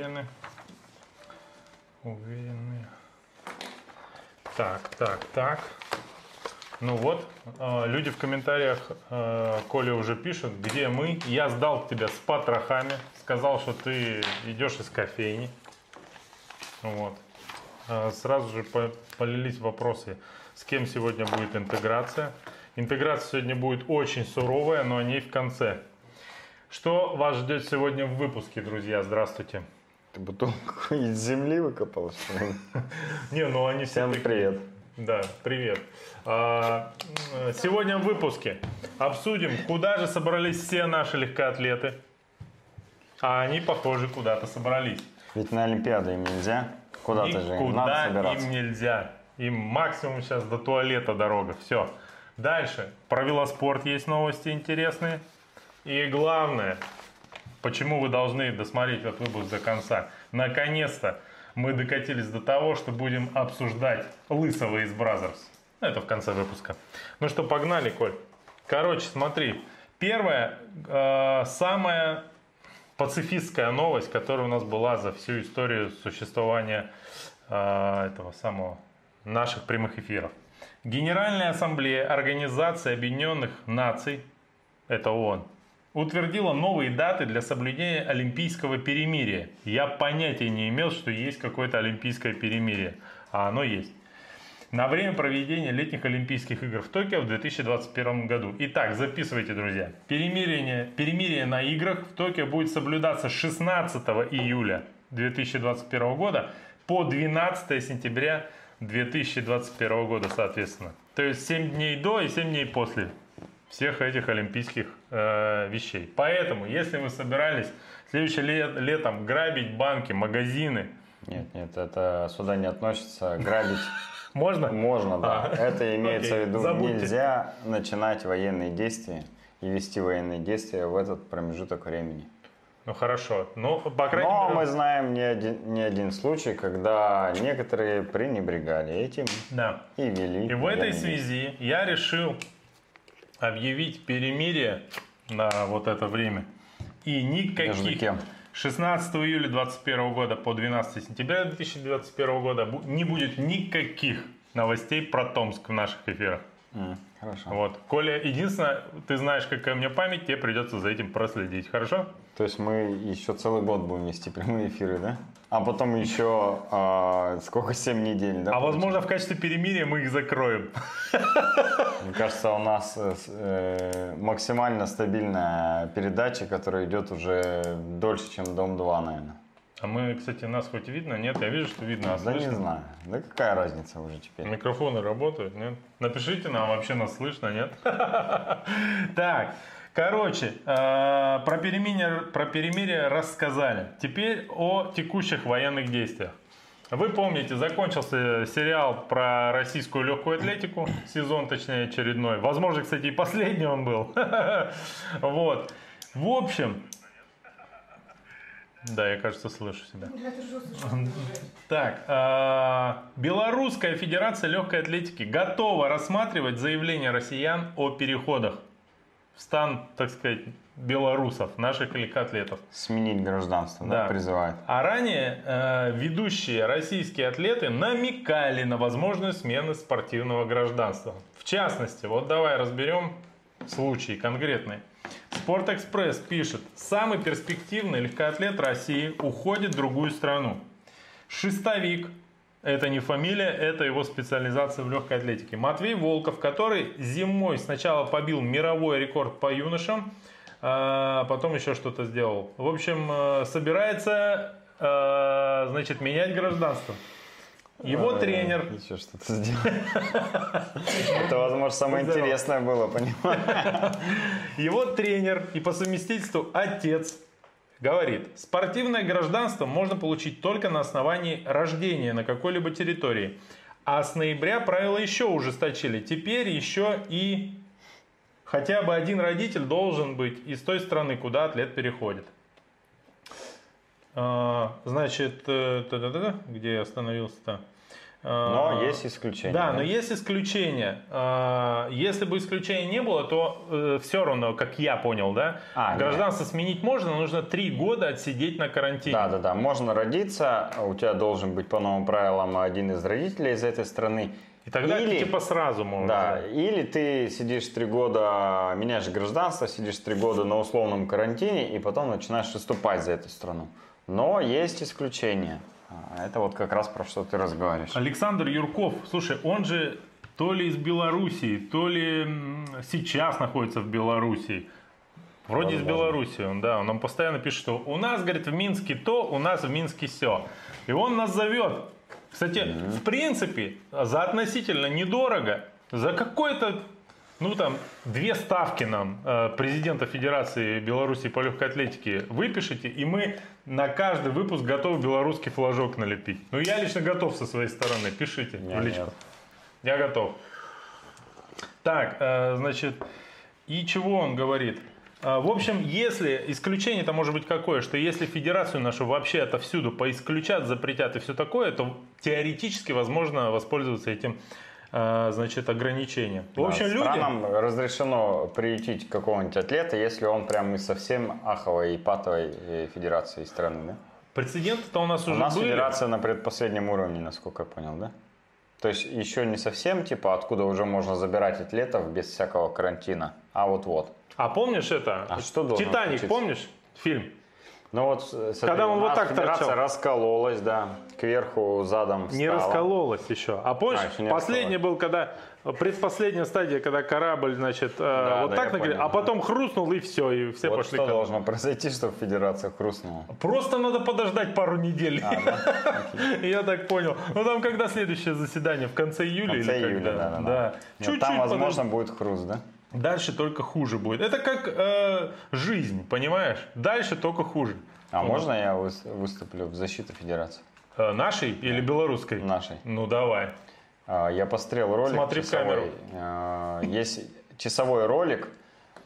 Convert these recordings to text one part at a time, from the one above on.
Уверены. Уверены. Так, так, так. Ну вот, э, люди в комментариях, э, Коля уже пишут, где мы. Я сдал тебя с потрохами, сказал, что ты идешь из кофейни. Вот. Э, Сразу же по- полились вопросы, с кем сегодня будет интеграция. Интеграция сегодня будет очень суровая, но о ней в конце. Что вас ждет сегодня в выпуске, друзья? Здравствуйте. Ты бутылку из земли выкопал, что ли? Не, ну они все Всем привет. Да, привет. А, Сегодня в выпуске обсудим, куда же собрались все наши легкоатлеты. А они, похоже, куда-то собрались. Ведь на Олимпиаду им нельзя. Куда-то же им надо собираться. им нельзя. Им максимум сейчас до туалета дорога. Все. Дальше. Про велоспорт есть новости интересные. И главное, почему вы должны досмотреть этот выпуск до конца. Наконец-то мы докатились до того, что будем обсуждать Лысого из Brazzers. Ну, Это в конце выпуска. Ну что, погнали, Коль. Короче, смотри. Первая, э, самая пацифистская новость, которая у нас была за всю историю существования э, этого самого наших прямых эфиров. Генеральная ассамблея Организации Объединенных Наций, это ООН, утвердила новые даты для соблюдения олимпийского перемирия. Я понятия не имел, что есть какое-то олимпийское перемирие, а оно есть. На время проведения летних Олимпийских игр в Токио в 2021 году. Итак, записывайте, друзья. Перемирие, перемирие на играх в Токио будет соблюдаться с 16 июля 2021 года по 12 сентября 2021 года, соответственно. То есть 7 дней до и 7 дней после всех этих олимпийских э, вещей. Поэтому, если вы собирались следующее ле- летом грабить банки, магазины, Нет, нет, это сюда не относится. Грабить можно? можно, да. А, Это имеется в виду, нельзя начинать военные действия и вести военные действия в этот промежуток времени. Ну хорошо. Ну, по крайней Но мере. мы знаем не один, не один случай, когда некоторые пренебрегали этим Да. и вели. И в этой связи я решил объявить перемирие на вот это время. И никаких кем? 16 июля 2021 года по 12 сентября 2021 года не будет никаких новостей про Томск в наших эфирах. М, Хорошо. Вот. Коля, единственное, ты знаешь, какая у меня память, тебе придется за этим проследить. Хорошо? То есть мы еще целый год будем вести прямые эфиры, да? А потом еще а, сколько, 7 недель, да? А возможно, в качестве перемирия мы их закроем. Мне кажется, у нас э, э, максимально стабильная передача, которая идет уже дольше, чем Дом-2, наверное. А мы, кстати, нас хоть видно? Нет, я вижу, что видно, а Да не слышно? знаю. Да какая разница уже теперь? Микрофоны работают, нет? Напишите нам, вообще нас слышно, нет? Так, короче, э, про перемирие, про перемирие рассказали. Теперь о текущих военных действиях. Вы помните, закончился сериал про российскую легкую атлетику, сезон, точнее, очередной. Возможно, кстати, и последний он был. Вот. В общем, да, я, кажется, слышу себя. Так, а, Белорусская Федерация Легкой Атлетики готова рассматривать заявление россиян о переходах в стан, так сказать, белорусов, наших легкоатлетов. Сменить гражданство, да, Да. призывает. А ранее э, ведущие российские атлеты намекали на возможную смену спортивного гражданства. В частности, вот давай разберем случай конкретный. Спортэкспресс пишет, самый перспективный легкоатлет России уходит в другую страну. Шестовик, это не фамилия, это его специализация в легкой атлетике. Матвей Волков, который зимой сначала побил мировой рекорд по юношам, а потом еще что-то сделал. В общем, э, собирается, э, значит, менять гражданство. Его Ой, тренер, Еще что-то сделал. Это, возможно, самое интересное было, понимаешь? его тренер и по совместительству отец говорит, спортивное гражданство можно получить только на основании рождения на какой-либо территории. А с ноября правила еще ужесточили. Теперь еще и хотя бы один родитель должен быть из той страны, куда атлет переходит. А, Значит, э, где я остановился-то? Но есть исключения. Да, но есть исключения. А, Если бы исключения не было, то все равно, как я понял, да, А, гражданство сменить можно, но нужно три года отсидеть на карантине. Да, да, да. Можно родиться, у тебя должен быть по новым правилам один из родителей из этой страны. И тогда Или- типа сразу можно. Да, или ты сидишь три года, меняешь гражданство, сидишь три года на условном карантине и потом начинаешь выступать за эту страну. Но есть исключения. А, Это вот как раз про что ты разговариваешь. Александр Юрков, слушай, он же то ли из Белоруссии, то ли сейчас находится в Белоруссии. Вроде из Возможно. Белоруссии он, да. Он нам постоянно пишет, что у нас, говорит, в Минске то, у нас в Минске все. И он нас зовет. Кстати, в принципе, за относительно недорого, за какой-то, ну там, две ставки нам э, президента Федерации Беларуси по легкой атлетике выпишите, и мы на каждый выпуск готовы белорусский флажок налепить. Ну, я лично готов со своей стороны. Пишите Я в личку. нет. Я готов. Так, э, значит, и чего он говорит? Э, В общем, если исключение-то может быть какое, что если федерацию нашу вообще отовсюду поисключат, запретят и все такое, то теоретически возможно воспользоваться этим значит, ограничением. В общем, Да, люди... Странам разрешено приютить какого-нибудь атлета, если он прям из совсем аховой и патовой э, федерации страны, да? Прецеденты-то у нас У уже нас были. федерация на предпоследнем уровне, насколько я понял, да? То есть еще не совсем, типа, откуда уже можно забирать атлетов без всякого карантина, а вот-вот. А помнишь это? А что должно Титаник, случиться? помнишь? Фильм. Ну вот, смотри, Когда он вот так торчал. раскололась, да, кверху, задом Не раскололась еще. А помнишь, А, еще последний был, когда предпоследняя стадия, когда корабль, значит, э, вот да, так понял. а потом хрустнул и все, и все Вот пошли что должно произойти, чтобы федерация хрустнула? Просто надо подождать пару недель. А, да? Я так понял. Ну там когда следующее заседание? В конце В июля конце или июля, когда? да, да, да. Да. Чуть-чуть Там, возможно, подож- будет хруст, да? Дальше только хуже будет. Это как э, жизнь, понимаешь? Дальше только хуже. А можно я выс- выступлю в защиту федерации Э, нашей или белорусской? нашей? Ну давай. А, Я посмотрел ролик Смотри в часовой. камеру. А, Есть часовой ролик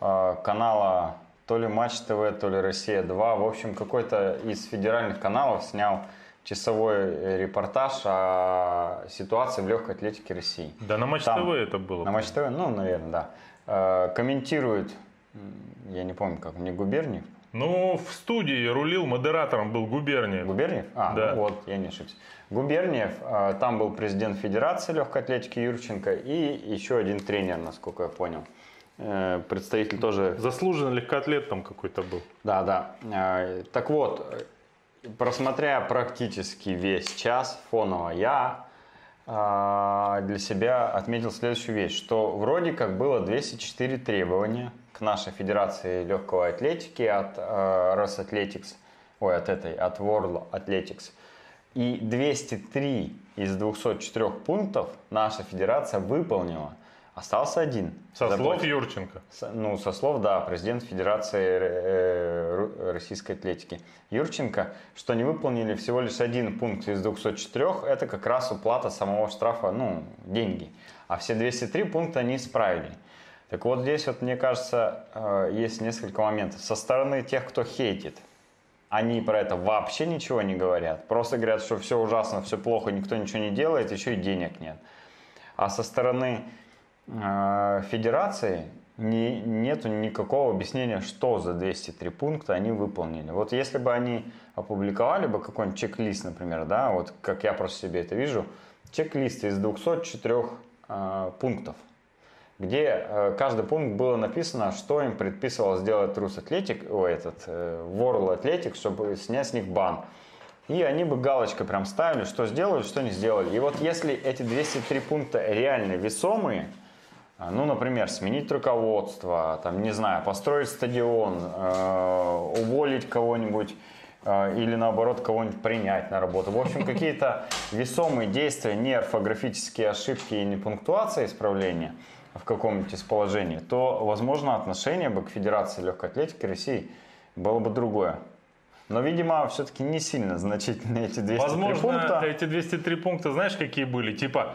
а, канала то ли Матч ТВ, то ли Россия 2. В общем, какой-то из федеральных каналов снял часовой э, репортаж о ситуации в легкой атлетике России. Да на Матч Там, ТВ это было. На Матч ТВ, ну, наверное, да. Э, Комментирует, я не помню, как, не Губерниев? Ну, в студии рулил, модератором был Губерниев. Губерниев? А, Да. ну вот, я не ошибся. Губерниев, э, там был президент Федерации легкой атлетики Юрченко и еще один тренер, насколько я понял. Э, Представитель тоже... Заслуженный легкоатлет там какой-то был. Да, да. Так вот, просмотря практически весь час фоново, я для себя отметил следующую вещь, что вроде как было 204 требования к нашей Федерации легкой атлетики от э, Росатлетикс, ой, от этой, от World Athletics. И 203 из 204 пунктов наша федерация выполнила. Остался один. Со слов Заплатить- Юрченко. с- Ну, со слов, да, президент Федерации э, Ру- Российской атлетики Юрченко, что не выполнили всего лишь один пункт из 204, это как раз уплата самого штрафа, ну, деньги. А все 203 пункта они исправили. Так вот здесь вот, мне кажется, э, есть несколько моментов. Со стороны тех, кто хейтит, они про это вообще ничего не говорят. Просто говорят, что все ужасно, все плохо, никто ничего не делает, еще и денег нет. А со стороны э, федерации не, нету никакого объяснения, что за 203 пункта они выполнили. Вот если бы они опубликовали бы какой-нибудь чек-лист, например, да, вот как я просто себе это вижу, чек-лист из 204 э, пунктов, где э, каждый пункт было написано, что им предписывал сделать Рус Атлетик, ой, этот, э, World Athletic, чтобы снять с них бан. И они бы галочкой прям ставили, что сделали, что не сделали. И вот если эти 203 пункта реально весомые, а, ну, например, сменить руководство, там, не знаю, построить стадион, э, уволить кого-нибудь э, или наоборот кого-нибудь принять на работу. В общем, какие-то весомые действия, не орфографические ошибки и не пунктуация исправления в каком-нибудь из положений, то, возможно, отношение бы к Федерации легкой атлетики России было бы другое. Но, видимо, все-таки не сильно значительные эти 203 Возможно, пункта. эти 203 пункта, знаешь, какие были? Типа,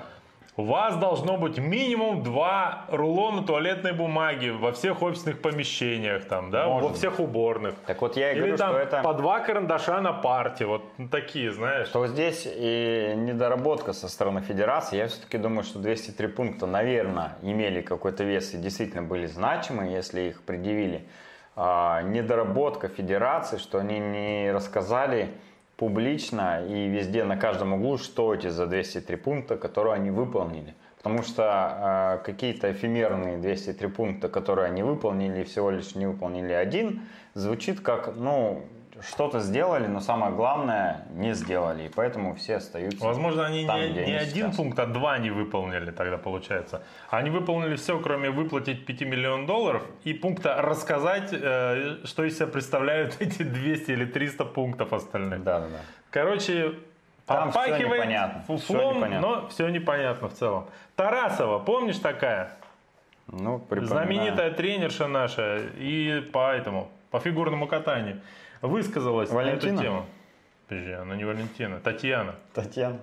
у вас должно быть минимум два рулона туалетной бумаги во всех офисных помещениях, там, да, Может во всех уборных. Так вот я и Или говорю, там что это... по два карандаша на парте, вот такие, знаешь. Что здесь и недоработка со стороны федерации. Я все-таки думаю, что 203 пункта, наверное, имели какой-то вес и действительно были значимы, если их предъявили. А, недоработка федерации, что они не рассказали публично и везде на каждом углу, что эти за 203 пункта, которые они выполнили. Потому что э, какие-то эфемерные 203 пункта, которые они выполнили, всего лишь не выполнили один, звучит как, ну, что-то сделали, но самое главное не сделали. И поэтому все остаются Возможно, они там, не, не один сейчас. пункт, а два не выполнили тогда получается. Они выполнили все, кроме выплатить 5 миллионов долларов и пункта рассказать, э, что из себя представляют эти 200 или 300 пунктов остальных. Да, да, да. Короче, Там попахивает непонятно, фуфлом, непонятно. но все непонятно в целом. Тарасова, помнишь такая? Ну, припоминаю. Знаменитая тренерша наша и по этому, по фигурному катанию, высказалась на Валентина? эту тему. Подожди, она не Валентина, Татьяна. Татьяна.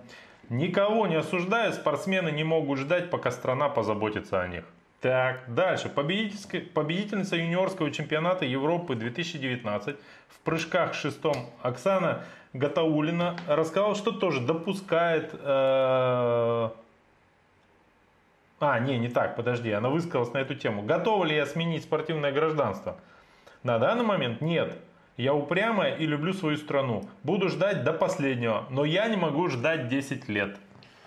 Никого не осуждая, спортсмены не могут ждать, пока страна позаботится о них. Так, дальше. Победительница юниорского чемпионата Европы 2019 в прыжках шестом Оксана Гатаулина рассказала, что тоже допускает... э, А, не, не так, подожди, она высказалась на эту тему. Готова ли я сменить спортивное гражданство? На данный момент нет. Я упрямая и люблю свою страну. Буду ждать до последнего, но я не могу ждать 10 лет.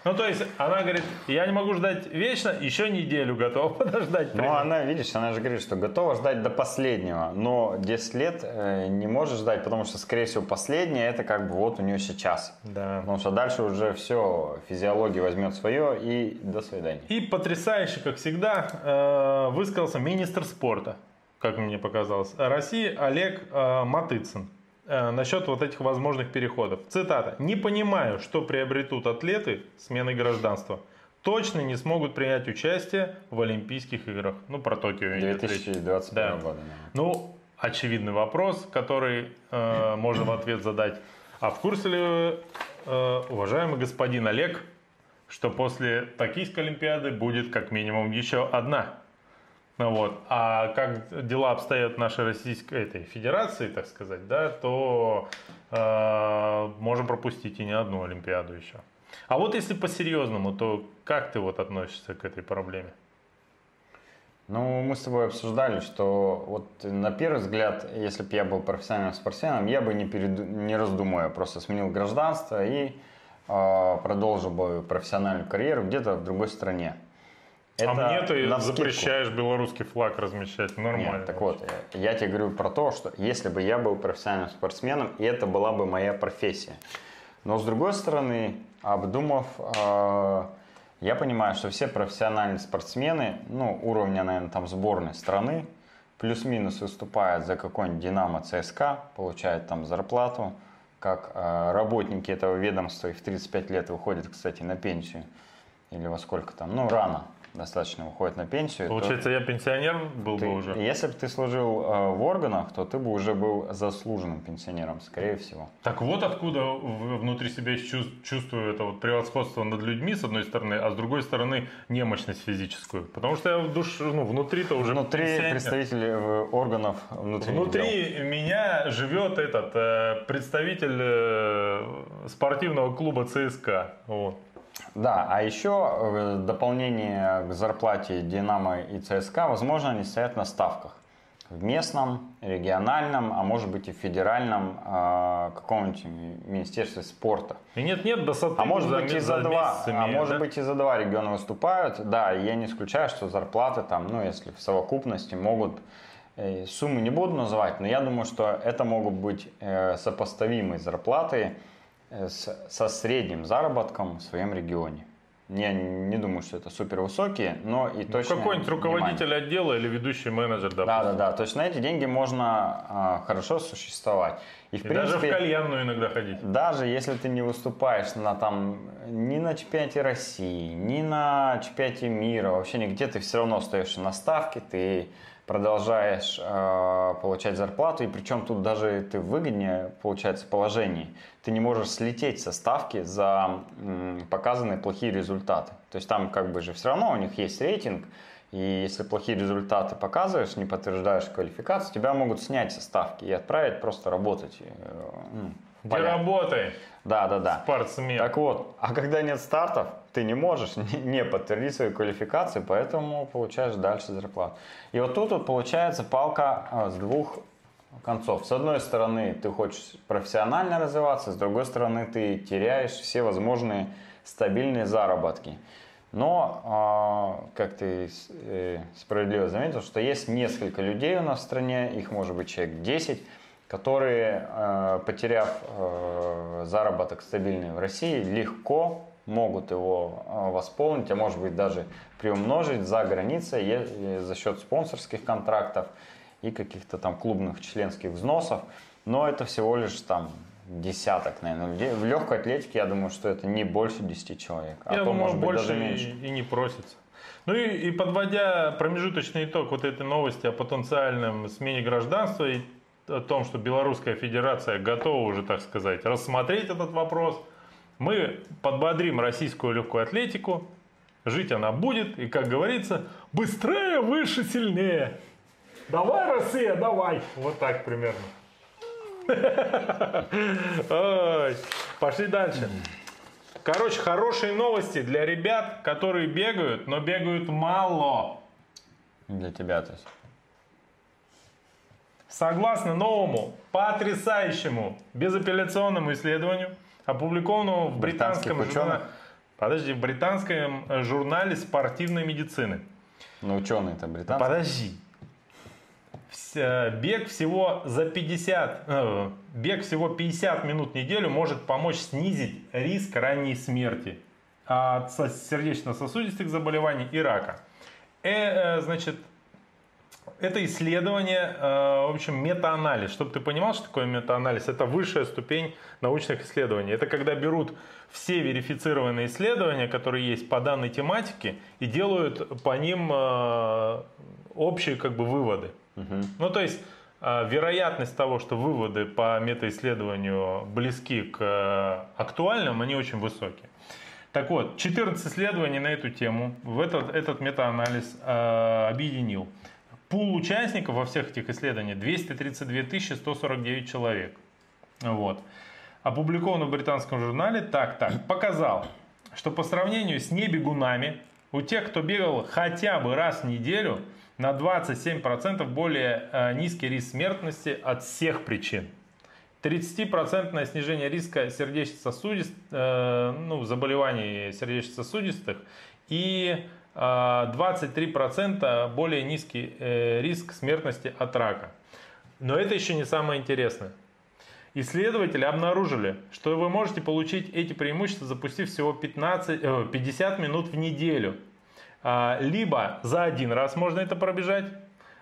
Ну, то есть, она говорит, я не могу ждать вечно, еще неделю готова подождать. Ну, она, видишь, она же говорит, что готова ждать до последнего, но 10 лет э, не может ждать, потому что, скорее всего, последнее это как бы вот у нее сейчас. Да. Потому что дальше уже все, физиология возьмет свое и до свидания. И потрясающе, как всегда, э, высказался министр спорта, как мне показалось, России Олег э, Матыцын э, насчет вот этих возможных переходов. Цитата. «Не понимаю, что приобретут атлеты сменой гражданства. Точно не смогут принять участие в Олимпийских играх». Ну, про Токио идет речь. 2021 Да. года. наверное. Ну, очевидный вопрос, который э, можно в ответ задать. А в курсе ли вы, э, уважаемый господин Олег, что после Токийской Олимпиады будет как минимум еще одна? Ну вот. А как дела обстоят в нашей Российской этой Федерации, так сказать, да, то э, можем пропустить и не одну Олимпиаду еще. А вот если по-серьезному, то как ты вот относишься к этой проблеме? Ну, мы с тобой обсуждали, что вот на первый взгляд, если бы я был профессиональным спортсменом, я бы не, переду- не раздумывая просто сменил гражданство и э, продолжил бы профессиональную карьеру где-то в другой стране. А мне ты навскидку. запрещаешь белорусский флаг размещать. Нормально. Нет, так вот, я тебе говорю про то, что если бы я был профессиональным спортсменом, и это была бы моя профессия. Но с другой стороны, обдумав, э, я понимаю, что все профессиональные спортсмены, ну, уровня, наверное, там сборной страны, плюс-минус выступают за какой-нибудь Динамо ЦСКА, получают там зарплату, как э, работники этого ведомства и в 35 лет выходят, кстати, на пенсию. Или во сколько там, ну, рано достаточно выходят на пенсию. то- Получается, я пенсионер был ты- бы уже. Если бы ты служил э, в органах, то ты бы уже был заслуженным пенсионером, скорее всего. Так вот откуда внутри себя чувс- чувствую это вот превосходство над людьми, с одной стороны, а с другой стороны немощность физическую. Потому что я в душ, ну, внутри-то уже Внутри пенсионер. представители э, органов дел. Внутри меня живет этот э, представитель э, спортивного клуба ЦСКА. Вот. Да, а еще э, дополнение к зарплате Динамо и ЦСКА, возможно, они стоят на ставках. В местном, региональном, а может быть и федеральном э, каком-нибудь министерстве спорта. И нет-нет, до А может быть и за два, месяц а имеют, может да? быть и за два региона выступают. Да, я не исключаю, что зарплаты там, ну если в совокупности могут э, суммы не буду называть, но я думаю, что это могут быть э, сопоставимые зарплаты с- со средним заработком в своем регионе. Я не думаю, что это супер высокие, но и Ну, точно. Какой-нибудь руководитель отдела или ведущий менеджер, допустим. Да, да, да. То есть на эти деньги можно а, хорошо существовать. И в И даже в принципе. кальянную иногда ходить. Даже если ты не выступаешь на там ни на чемпионате России, ни на чемпионате мира, вообще нигде, ты все равно остаешься на ставке, ты продолжаешь э, получать зарплату, и причем тут даже ты выгоднее, получается, положение. Ты не можешь слететь со ставки за м, показанные плохие результаты. То есть там как бы же все равно у них есть рейтинг, и если плохие результаты показываешь, не подтверждаешь квалификацию, тебя могут снять со ставки и отправить просто работать. э, ну, понятно. работай, Да, да, да. спортсмен. Так вот, а когда нет стартов, ты не можешь не- подтвердить свою квалификацию, поэтому получаешь дальше зарплату. И вот тут вот получается палка а, с двух концов. С одной стороны, ты хочешь профессионально развиваться, с другой стороны, ты теряешь все возможные стабильные заработки. Но, а, как ты э, справедливо заметил, что есть несколько людей у нас в стране, их может быть человек 10, которые, э, потеряв э, заработок стабильный в России, легко могут его э, восполнить, а может быть даже приумножить за границей за счет спонсорских контрактов и каких-то там клубных членских взносов. Но это всего лишь там десяток, наверное, людей. В легкой атлетике, я думаю, что это не больше 10 человек, а Я то, думаю, может быть, больше даже и, меньше. и не просится. Ну и, и подводя промежуточный итог вот этой новости о потенциальном смене гражданства и о том, что Белорусская Федерация готова уже, так сказать, рассмотреть этот вопрос, мы подбодрим российскую легкую атлетику, жить она будет, и, как говорится, быстрее, выше, сильнее. Давай, Россия, давай. Вот так примерно. Ой, Пошли дальше. Короче, хорошие новости для ребят, которые бегают, но бегают мало. Для тебя, то есть. Согласно новому, потрясающему, безапелляционному исследованию, опубликованному в британском журнале, подожди, в британском э, журнале спортивной медицины. Ну, ученые-то британцы. Подожди. Вся- Бег всего за 50, э, бег всего 50 минут в неделю может помочь снизить риск ранней смерти от со- сердечно-сосудистых заболеваний и рака. Э, э, значит, это исследование, э, в общем, метаанализ. Чтобы ты понимал, что такое метаанализ, это высшая ступень научных исследований. Это когда берут все верифицированные исследования, которые есть по данной тематике, и делают по ним э, общие как бы выводы. Ну, то есть э, вероятность того, что выводы по метаисследованию близки к актуальным, они очень высокие. Так вот, 14 исследований на эту тему в этот, этот метаанализ э, объединил. Пул участников во всех этих исследованиях 232 149 человек. Вот. Опубликовано в британском журнале так, так, показал, что по сравнению с небегунами, у тех, кто бегал хотя бы раз в неделю, на 27% более э, низкий риск смертности от всех причин. 30% снижение риска сердечно-сосудистых, э, ну, заболеваний сердечно-сосудистых и 23% более низкий э, риск смертности от рака. Но это еще не самое интересное. Исследователи обнаружили, что вы можете получить эти преимущества, запустив всего 15, э, 50 минут в неделю. А, Либо за один раз можно это пробежать,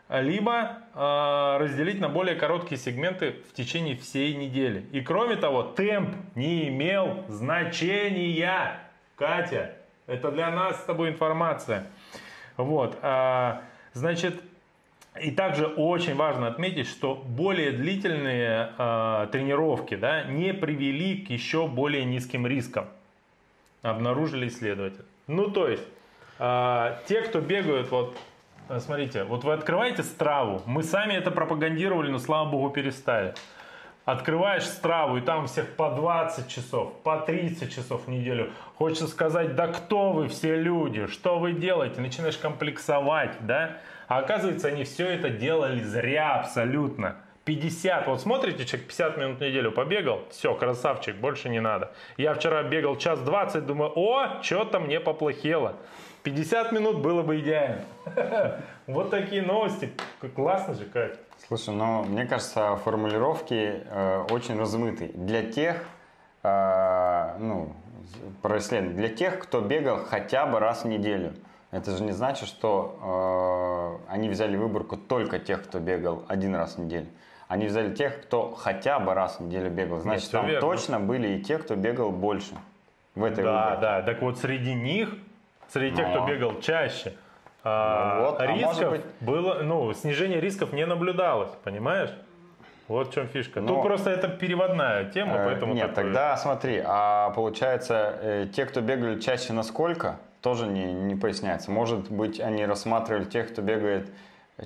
либо э, разделить на более короткие сегменты в течение всей недели. И кроме того, темп не имел значения. Катя, это для нас с тобой информация. Вот, а, значит, и также очень важно отметить, что более длительные э, тренировки да, не привели к еще более низким рискам. Обнаружили исследователи. Ну, то есть, э, те, кто бегают, вот, смотрите, вот вы открываете страву, мы сами это пропагандировали, но, слава богу, перестали. Открываешь страву, и там всех по 20 часов, по 30 часов в неделю. Хочется сказать, да кто вы все люди, что вы делаете? Начинаешь комплексовать, да? А оказывается, они все это делали зря абсолютно. 50, вот смотрите, человек 50 минут в неделю побегал, все, красавчик, больше не надо. Я вчера бегал час 20, думаю, о, что-то мне поплохело. 50 минут было бы идеально. Вот такие новости. Классно же, Кать. Слушай, ну, мне кажется, формулировки э, очень размыты. Для тех, э, ну, про исследование, для тех, кто бегал хотя бы раз в неделю. Это же не значит, что э, они взяли выборку только тех, кто бегал один раз в неделю. Они взяли тех, кто хотя бы раз в неделю бегал. Значит, всё там верно. точно были и те, кто бегал больше в этой Да, выборке. да. Так вот, среди них, среди тех, кто бегал чаще, А, Ну вот, а рисков может быть- было, ну, снижение рисков не наблюдалось, понимаешь? Вот в чем фишка. Но- Тут просто это переводная тема, Э, поэтому Нет, такое- тогда смотри, а получается, э, те, кто бегали чаще на сколько, тоже не, не поясняется. Может быть, они рассматривали тех, кто бегает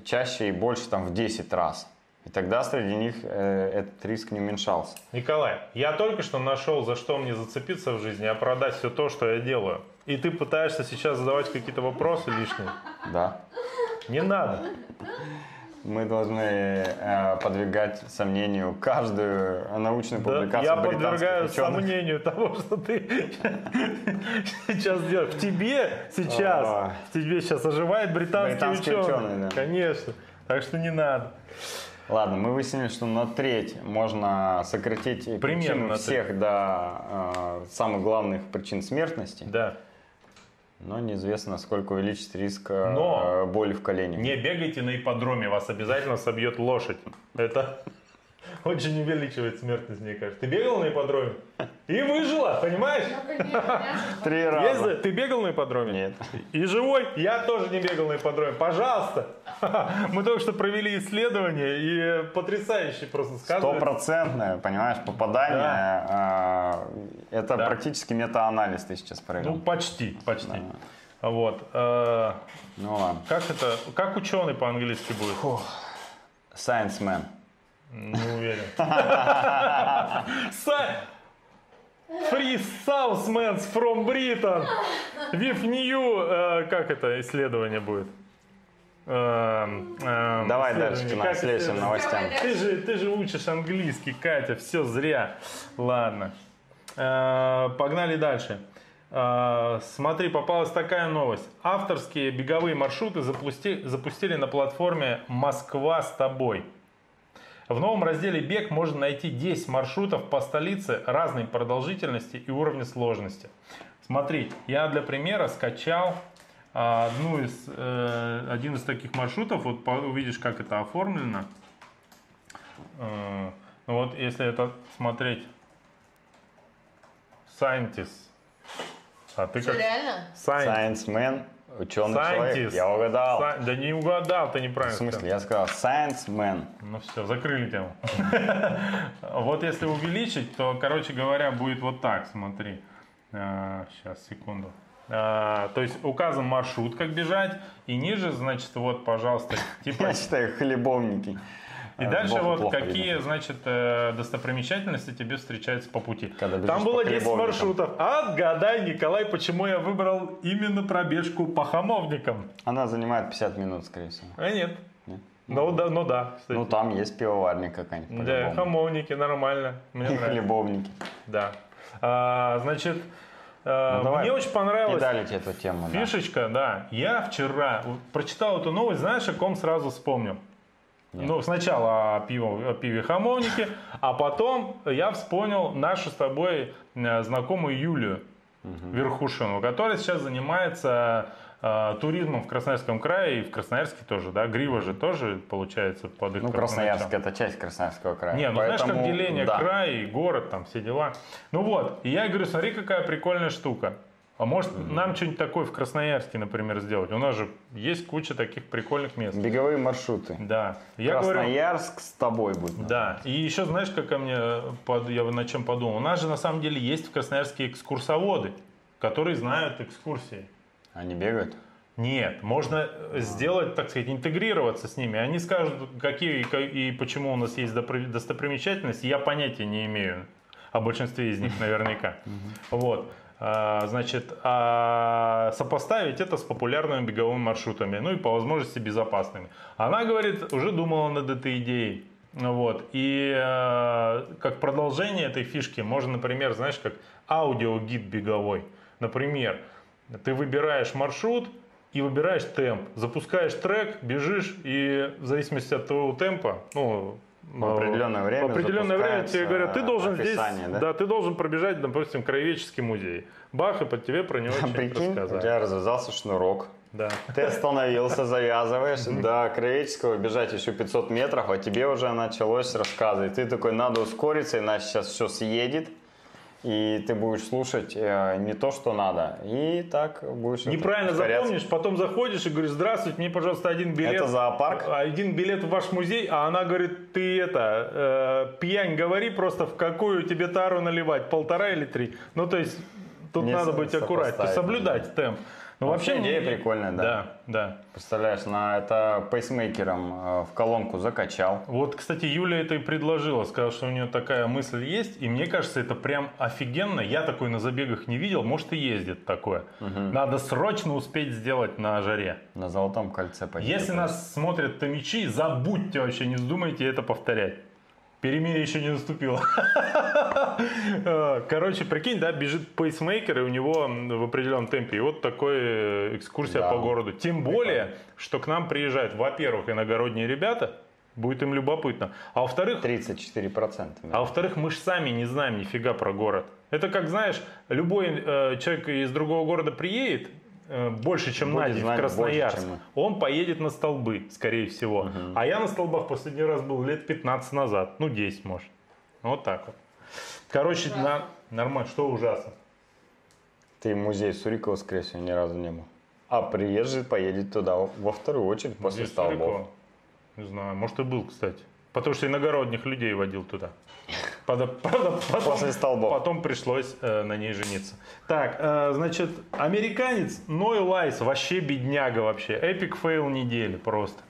чаще и больше там в 10 раз. И тогда среди них э, этот риск не уменьшался. Николай, я только что нашел, за что мне зацепиться в жизни, а продать все то, что я делаю. И ты пытаешься сейчас задавать какие-то вопросы лишние. Да. Не надо. Мы должны э, подвигать сомнению каждую научную Да, публикацию я подвергаю ученых. сомнению того, что ты сейчас делаешь. В тебе сейчас, А. в тебе сейчас оживает британский, ученый. да. Конечно. Так что не надо. Ладно, мы выяснили, что на треть можно сократить Примерно причину всех до э, самых главных причин смертности, Да. Но неизвестно, сколько увеличить риск э, Но боли в коленях. Не бегайте на ипподроме, вас обязательно собьет лошадь. Это очень увеличивает смертность, мне кажется. Ты бегал на ипподроме? И выжила, понимаешь? Ну, конечно. Три Есть раза. за- Ты бегал на ипподроме? Нет. И живой? Я тоже не бегал на ипподроме. Пожалуйста. Мы только что провели исследование и потрясающе просто сказывается. Стопроцентное, понимаешь, попадание. э, это Да. практически метаанализ ты сейчас Ну, провел. почти, почти. Вот. э, Ну, ладно. Как это, как ученый по-английски будет? Science man. Не уверен. Free Southmans from Britain. With new... э, как это исследование будет? Эм, эм, Давай дальше к следующим новостям. Ты же, ты же учишь английский, Катя, все зря. Ладно. Э, Погнали дальше. Э, Смотри, попалась такая новость. Авторские беговые маршруты запусти- запустили на платформе «Москва с тобой». В новом разделе «Бег» можно найти 10 маршрутов по столице разной продолжительности и уровня сложности. Смотри, я для примера скачал а, одну из, э, один из таких маршрутов. Вот увидишь, как это оформлено. Э, ну вот если это смотреть Scientist. А ты Что, как реально? Scientist. Science man, ученый человек. Scientist. Я угадал. Sci- Да не угадал, ты В неправильно сказал. смысле, я сказал science man. Ну все, закрыли тему. Вот если увеличить, то, короче говоря, будет вот так, смотри. Сейчас, секунду. А, То есть указан маршрут, как бежать, и ниже, значит, вот, пожалуйста, типа... Я читаю хлебовники. И Э, дальше вот какие, значит, э, достопримечательности тебе встречаются по пути. Там было 10 хлебовникам. маршрутов. Отгадай, Николай, почему я выбрал именно пробежку по хамовникам. Она занимает 50 минут, скорее всего. А нет. Нет? Ну да, ну да, кстати. Ну, там есть пивоварня какая-нибудь. Да, хамовники, нормально. Мне нравится. хлебовники. Да. А, значит, э, Ну, давай мне очень понравилась Педалите эту тему, да. фишечка, да. Я вчера прочитал эту новость, знаешь, о ком сразу вспомнил? Нет. Ну, сначала о, пиво, о пиве хамовнике, а потом я вспомнил нашу с тобой э, знакомую Юлию Верхушину, которая сейчас занимается э, туризмом в Красноярском крае и в Красноярске тоже, да, Грива же тоже получается под их Ну, Красноярск это часть Красноярского края. Не, ну знаешь, как Поэтому, деление да. край и город, там все дела. Ну вот, и я говорю, смотри, какая прикольная штука. А может нам что-нибудь такое в Красноярске, например, сделать? У нас же есть куча таких прикольных мест. Беговые маршруты. Да. Я говорю, Красноярск с тобой будет. да. И еще знаешь, как ко мне, я на чем подумал? У нас же на самом деле есть в Красноярске экскурсоводы, которые знают экскурсии. Они бегают? Нет, можно сделать, так сказать, интегрироваться с ними. Они скажут, какие и почему у нас есть достопримечательности. Я понятия не имею о большинстве из них наверняка. Вот. А, Значит, а сопоставить это с популярными беговыми маршрутами, ну и по возможности безопасными. Она говорит, уже думала над этой идеей. Вот. И э, как продолжение этой фишки можно, например, знаешь, как аудиогид беговой. Например, ты выбираешь маршрут и выбираешь темп. Запускаешь трек, бежишь, и в зависимости от твоего темпа, ну, В определенное время в определенное время тебе говорят, ты должен здесь, да? да, ты должен пробежать, допустим, краеведческий музей. Бах, и под тебе про него А что-нибудь прикинь, у рассказали. тебя развязался шнурок. Да. Ты остановился, завязываешь, до Краеведческого бежать еще 500 метров, а тебе уже началось рассказывать. Ты такой, надо ускориться, иначе сейчас все съедет. И ты будешь слушать э, не то, что надо, и так будешь... Неправильно запомнишь, потом заходишь и говоришь, здравствуйте, мне, пожалуйста, один билет. Это зоопарк? Один билет в ваш музей, а она говорит, ты это, э, пьянь говори просто, в какую тебе тару наливать, полтора или три. Ну, то есть, тут Не надо быть аккуратнее, соблюдать темп. Ну, Вообще вообще, идея прикольная, да. Да, да. Представляешь, на это пейсмейкером э, в колонку закачал. Вот, кстати, Юля это и предложила, сказала, что у нее такая мысль есть, и мне кажется, это прям офигенно. Я такой на забегах не видел, может и ездит такое. Надо срочно успеть сделать на жаре. На золотом кольце поедет. Если нас смотрят томичи, забудьте вообще, не вздумайте это повторять. Перемирие еще не наступило. Э, Короче, прикинь, да, бежит пейсмейкер, и у него в определенном темпе. И вот такой э, экскурсия Да. по городу. Тем более, что к нам приезжают, во-первых, иногородние ребята, будет им любопытно. А во-вторых, 34%. а во-вторых, мы же сами не знаем нифига про город. Это как, знаешь, любой э, человек из другого города приедет, больше, чем Будет Надя в Красноярск, больше, чем он поедет на столбы, скорее всего. А я на столбах последний раз был лет 15 назад, ну 10 может. Вот так вот. Короче, на... нормально, что ужасно. Ты в музей Сурикова, скорее всего, ни разу не был. А приезжий поедет туда во вторую очередь после Здесь столбов. далеко. Не знаю, может и был, кстати. Потому что иногородних людей водил туда. Правда, правда, потом, После столбов. потом пришлось э, на ней жениться. Так, э, значит, американец Ной Лайлз, вообще бедняга вообще. Epic fail недели просто.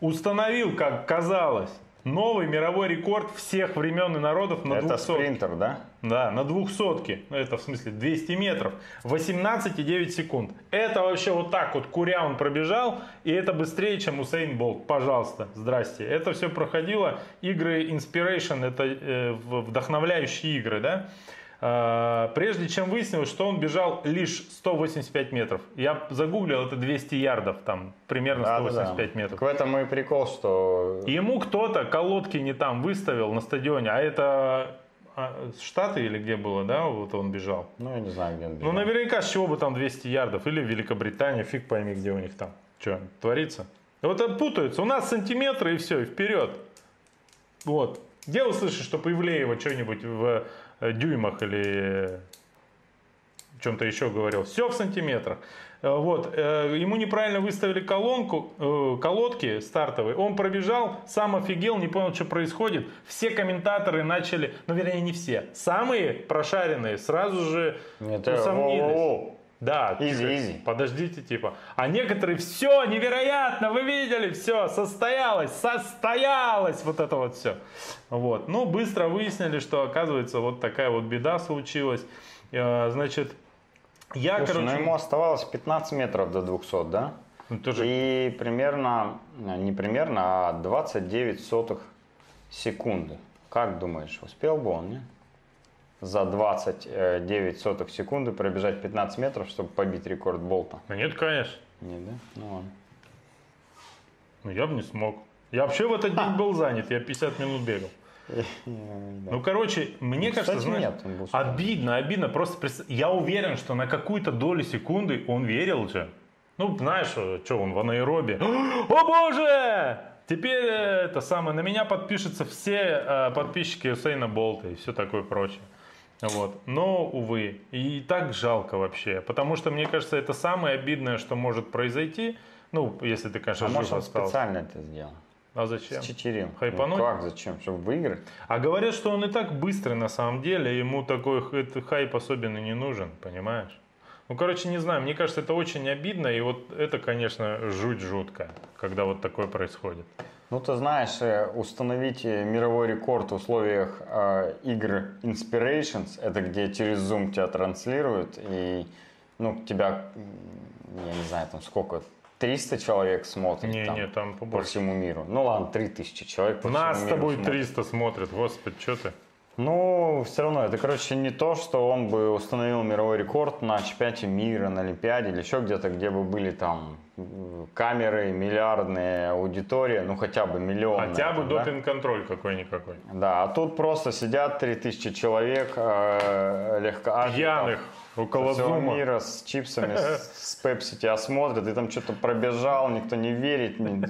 Установил, как казалось, новый мировой рекорд всех времен и народов на Это 200. спринтер, да? Да, на двухсотке, ну это в смысле 200 метров, 18,9 секунд. Это вообще вот так вот куря он пробежал, и это быстрее, чем Усейн Болт. Пожалуйста, здрасте. Это все проходило игры Inspiration, это э, вдохновляющие игры, да? А, Прежде чем выяснилось, что он бежал лишь 185 метров. Я загуглил, это 200 ярдов, там примерно Да, да, 185 да. метров. Так в этом и прикол, что Ему кто-то колодки не там выставил на стадионе, а это а, Штаты или где было, да, вот он бежал. ну я не знаю, где он Ну, бежал. наверняка, с чего бы там 200 ярдов, или Великобритания, фиг пойми, где у них там, что творится. Вот это путаются, у нас сантиметры и все, и вперед. Вот. Где вы слышите, что Павлеева что-нибудь в дюймах или чем-то еще говорил? Все в сантиметрах. Э, Вот, э, ему неправильно выставили колонку, э, колодки стартовые, он пробежал, сам офигел, не понял, что происходит. Все комментаторы начали, ну вернее не все, самые прошаренные сразу же Нет, усомнились. Да, Изи, изи. подождите, типа. А некоторые, все, невероятно, вы видели, все, состоялось, состоялось, вот это вот все. Вот. Ну, быстро выяснили, что, оказывается, вот такая вот беда случилась. Э, Значит, я, Слушай, короче... ну ему оставалось 15 метров до 200, да? ну, тоже И примерно, не примерно, а 29 сотых секунды. Как думаешь, успел бы он, не? За 29 сотых секунды пробежать 15 метров, чтобы побить рекорд Болта? Ну, нет, конечно. Не, да? Ну ладно. Ну, я бы не смог. Я вообще в этот день был занят, я 50 минут бегал. Ну, короче, мне Ну, кажется, знаешь, нет, обидно, обидно. Просто я уверен, что на какую-то долю секунды он верил же. Ну, знаешь, что он в анаэробе. О боже! Теперь э, это самое, на меня подпишутся все э, подписчики Усейна Болта и все такое прочее. Вот. Но, увы, и так жалко вообще. Потому что, мне кажется, это самое обидное, что может произойти. Ну, если ты, конечно, А жив может он остался. специально это сделал? А зачем? Читерил. Хайпануть? Ну как, зачем? Чтобы выиграть? А говорят, что он и так быстрый на самом деле, ему такой хайп особенно не нужен, понимаешь? Ну, короче, не знаю, мне кажется, это очень обидно, и вот это, конечно, жуть жуткая, когда вот такое происходит. Ну, ты знаешь, э, установить э, мировой рекорд в условиях э, игр Inspirations, это где через Zoom тебя транслируют, и, ну, тебя, я не знаю, там сколько, 300 человек смотрит Не, там, не, там по всему миру. Ну, ладно, 3000 человек по Нас всему с миру тобой смотрят. 300 смотрят, господи, что ты? Ну, все равно, это, короче, не то, что он бы установил мировой рекорд на чемпионате мира, на Олимпиаде или еще где-то, где бы были там камеры, миллиардные аудитория, ну хотя бы миллион. Хотя бы допинг-контроль какой-никакой. Да, а тут просто сидят 3000 человек э, легко Пьяных около всего зума. мира с чипсами, с, с пепси тебя смотрят, ты там что-то пробежал, никто не верит. не-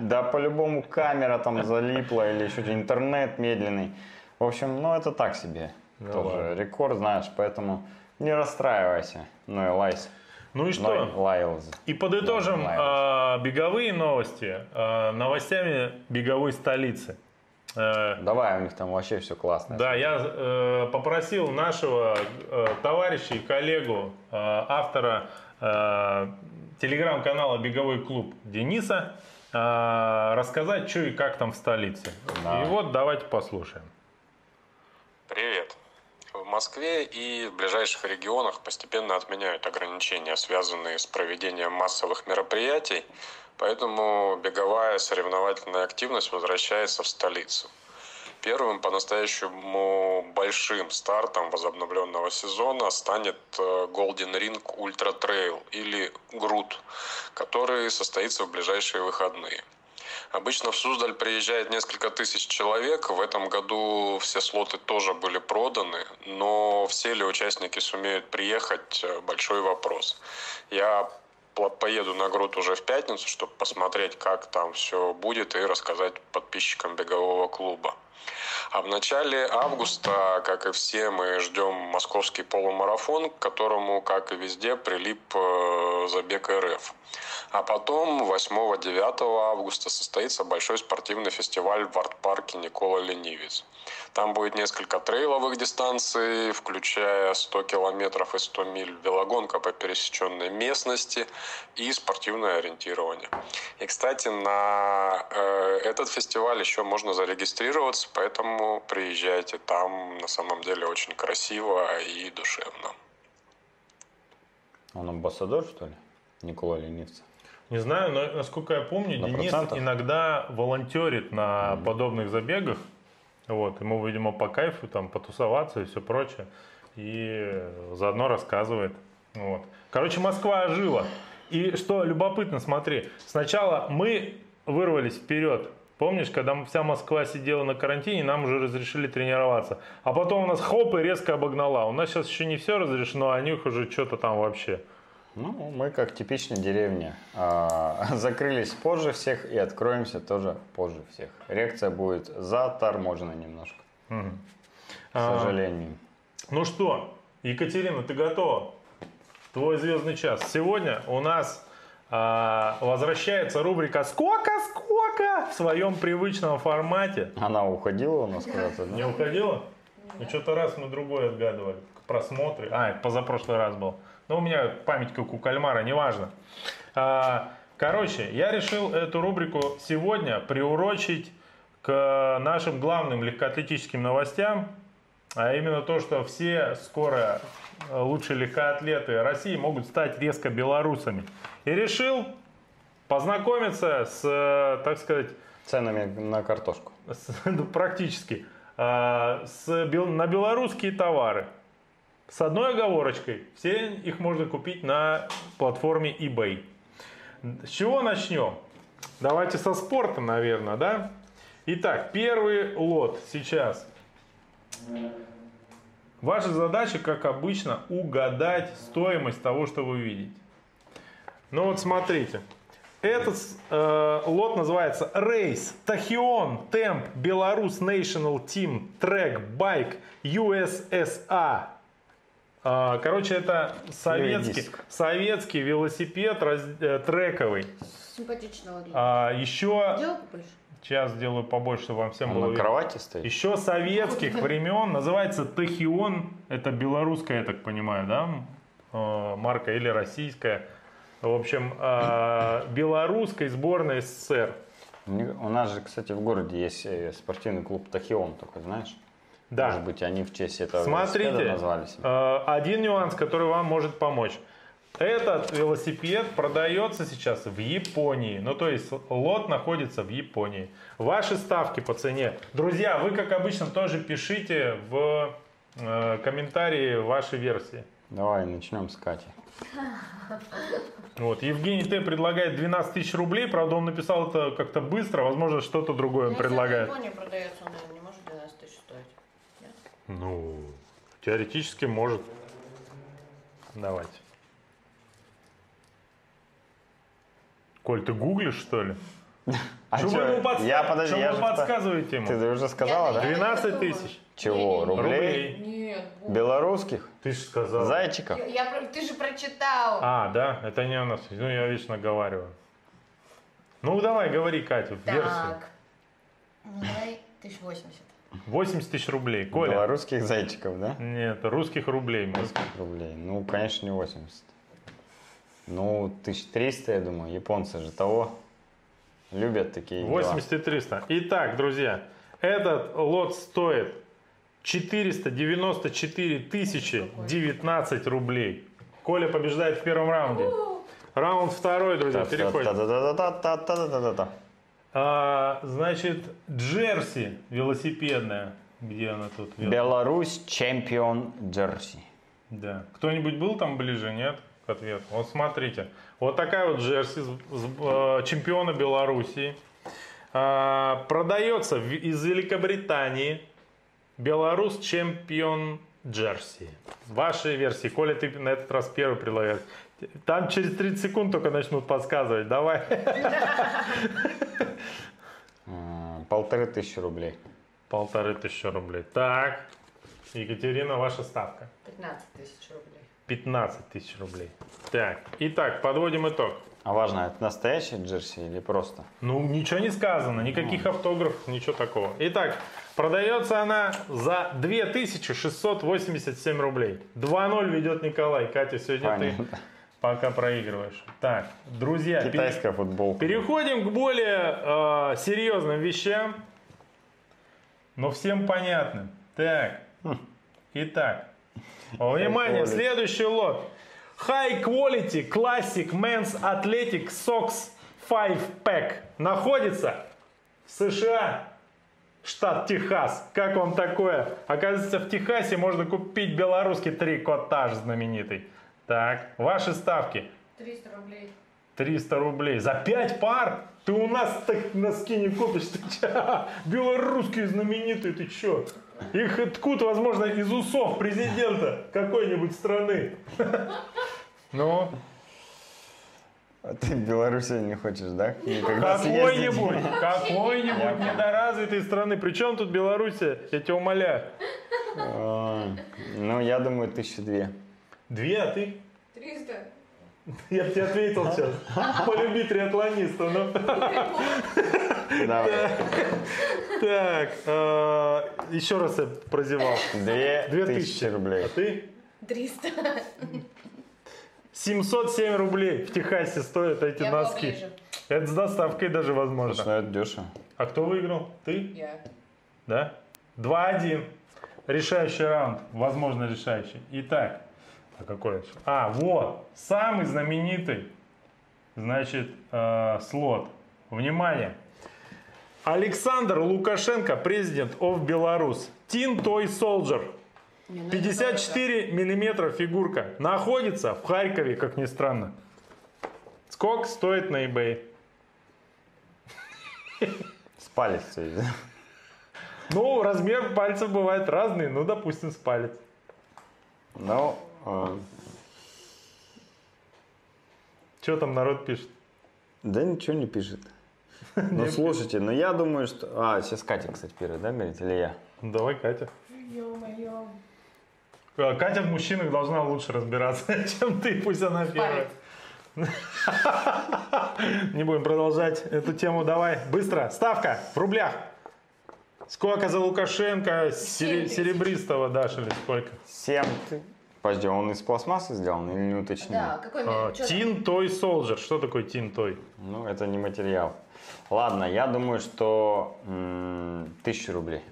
да по-любому камера там залипла или еще интернет медленный. В общем, ну это так себе. Да тоже ладно. рекорд, знаешь, поэтому не расстраивайся. Ну и лайс. Ну и Ной- что? Лайлз. И подытожим Да, а, беговые новости а, новостями беговой столицы. Э, Давай, у них там вообще все классно. Да, я э, попросил нашего э, товарища и коллегу, э, автора э, телеграм-канала «Беговой клуб» Дениса э, рассказать, что и как там в столице. Да. И вот давайте послушаем. Привет. В Москве и в ближайших регионах постепенно отменяют ограничения, связанные с проведением массовых мероприятий, поэтому беговая соревновательная активность возвращается в столицу. Первым по-настоящему большим стартом возобновленного сезона станет э, Golden Ring Ultra Trail или ГРУТ, который состоится в ближайшие выходные. Обычно в Суздаль приезжает несколько тысяч человек. В этом году все слоты тоже были проданы, но все ли участники сумеют приехать – большой вопрос. Я поеду на Груд уже в пятницу, чтобы посмотреть, как там все будет и рассказать подписчикам бегового клуба. А в начале августа, как и все, мы ждем московский полумарафон, к которому, как и везде, прилип э, забег РФ. А потом 8-9 августа состоится большой спортивный фестиваль в арт-парке Никола Ленивец. Там будет несколько трейловых дистанций, включая 100 километров и 100 миль, велогонка по пересеченной местности и спортивное ориентирование. И, кстати, на э, этот фестиваль еще можно зарегистрироваться, поэтому приезжайте. Там на самом деле очень красиво и душевно. Он амбассадор, что ли? Никола Ленивца. Не знаю, но насколько я помню, На Денис процентов? иногда волонтерит на подобных забегах. Вот, ему, видимо, по кайфу там потусоваться и все прочее. И заодно рассказывает. Вот. Короче, Москва ожила. И что любопытно, смотри, сначала мы вырвались вперед. Помнишь, когда вся Москва сидела на карантине, нам уже разрешили тренироваться. А потом у нас хоп и резко обогнала. У нас сейчас еще не все разрешено, а у них уже что-то там вообще. Ну, мы как типичная деревня. А, закрылись позже всех и откроемся тоже позже всех. Реакция будет заторможена немножко, к А, сожалению. Ну что, Екатерина, ты готова? Твой звездный час. Сегодня у нас а, возвращается рубрика «Сколько, сколько» в своем привычном формате. Она уходила у нас куда-то? да? Не уходила? Ну, что-то раз мы другой отгадывали. Просмотры. А, это позапрошлый раз был. Ну, у меня память как у кальмара, неважно. А, короче, я решил эту рубрику сегодня приурочить к нашим главным легкоатлетическим новостям. А именно то, что все скоро лучшие легкоатлеты России могут стать резко белорусами. И решил познакомиться с, э, так сказать, Ценами на картошку. с- ну, практически а, с, на белорусские товары. С одной оговорочкой. Все их можно купить на платформе eBay. С чего начнем? Давайте со спорта, наверное, да? Итак, первый лот сейчас. Ваша задача, как обычно, угадать стоимость того, что вы видите. Ну вот смотрите. Этот э, лот называется Race Tachyon Temp Belarus National Team Track Bike USSA. А, Короче, это советский, советский велосипед раз- э, трековый. Симпатичного вида. А, еще, Делай побольше. сейчас сделаю побольше, чтобы вам всем Он было на видно. кровати стоит? Еще советских времен называется Тахион. Это белорусская, я так понимаю, да, э, марка или российская. В общем, э, белорусской сборной СССР. У нас же, кстати, в городе есть э, спортивный клуб Тахион, только знаешь? Да. Может быть, они в честь этого Смотрите, назвались. э, один нюанс, который вам может помочь. Этот велосипед продается сейчас в Японии. Ну, то есть лот находится в Японии. Ваши ставки по цене. Друзья, вы, как обычно, тоже пишите в э, комментарии ваши версии. Давай начнем с Кати. Вот. Евгений Т. предлагает 12 тысяч рублей. Правда, он написал это как-то быстро. Возможно, что-то другое он Ну, если предлагает. Японии продается, он наверное, не может 12 тысяч стоить. Нет? Ну, теоретически может. Давайте. Коль, ты гуглишь, что ли? А чё, вы ему подска- я, подожди, я вы же подсказываете ему? Ты уже сказала, Я- да? я- 12 думаю. тысяч. Чего, рублей? Рублей. белорусских Ты же сказал. зайчиков. Я, я ты же прочитал. А, да, это не у нас. Ну, я вечно наговариваю. Ну, давай, говори, версию. так. Ну, давай 1080. 80 тысяч рублей. Коля? Белорусских зайчиков, да? Нет, русских рублей. мы. Рублей. Ну, конечно, не 80. Ну, 1300, я думаю. Японцы же того любят такие дела. 80 и 300. Итак, друзья, этот лот стоит 494 тысячи 19 рублей. Коля побеждает в первом раунде. Раунд второй, друзья, переходим. А, значит, джерси велосипедная. Где она тут? Belarus champion jersey. Да. Кто-нибудь был там ближе, нет? К ответу. Вот смотрите. Вот такая вот джерси э, чемпиона Белоруссии. А, продается из Великобритании Белорус чемпион джерси. Ваши версии. Коля, ты на этот раз первый предлагаешь. Там через 30 секунд только начнут подсказывать. Давай. Полторы тысячи рублей. Полторы тысячи рублей. Так. Екатерина, ваша ставка. 15 тысяч рублей. 15 тысяч рублей. Так. Итак, подводим итог. А важно, это настоящий Джерси или просто? Ну, ничего не сказано, никаких автографов, ничего такого. Итак, продается она за 2687 рублей. 2-0 ведет Николай. Катя, сегодня Понятно. ты пока проигрываешь. Так, друзья, пере- Китайская футболка. переходим к более э, серьезным вещам, но всем понятным. Так, итак, внимание, следующий лот. High Quality Classic Men's Athletic Socks 5 Pack находится в США, штат Техас. Как вам такое? Оказывается, в Техасе можно купить белорусский трикотаж знаменитый. Так, ваши ставки. 300 рублей. 300 рублей за 5 пар? Ты у нас так носки не купишь, ты чё? Белорусские знаменитые, ты чё? Их ткут, возможно, из усов президента какой-нибудь страны. Ну, А ты в Беларуси не хочешь, да? Никогда какой-нибудь, какой-нибудь недоразвитой страны. Причем тут Белоруссия, я тебя умоляю. А, Ну, я думаю, тысячи две. Две, а ты? 300. Я бы тебе ответил сейчас. Полюби триатлониста. Ну. Давай. Так, э, еще раз я прозевал. Две Две тысячи тысячи. рублей. А ты? 300. 707 рублей в Техасе стоят эти Я носки. поближе. Это с доставкой даже Слушай, возможно. ну это дешево. А кто выиграл? Ты? Я. Да? 2-1. Решающий раунд. Возможно, решающий. Итак. А какой это? А, вот. Самый знаменитый, значит, э, слот. Внимание. Александр Лукашенко, президент of Беларусь. Teen Toy Soldier. Не, ну это 54 миллиметра фигурка. Находится в Харькове, как ни странно. Сколько стоит на eBay? С палец всё есть, да? Ну, размер пальцев бывает разный. Ну, допустим, с палец. Ну, э, Что там народ пишет? да ничего не пишет. Ну, слушайте, ну я думаю, что... А, сейчас Катя, кстати, первая, да, говорит, или я? Ну, Давай, Катя. Ё-моё. А, Катя в мужчинах должна лучше разбираться, чем ты, пусть она первая. Не будем продолжать эту тему. Давай, быстро. Ставка в рублях. Сколько за Лукашенко Семь серебристого дашь или сколько? Семь. Подожди, он из пластмассы сделан или не уточнил? Да, какой там? Тин Той Солджер. Что такое Тин Той? Ну, это не материал. Ладно, я думаю, что м, тысячу рублей.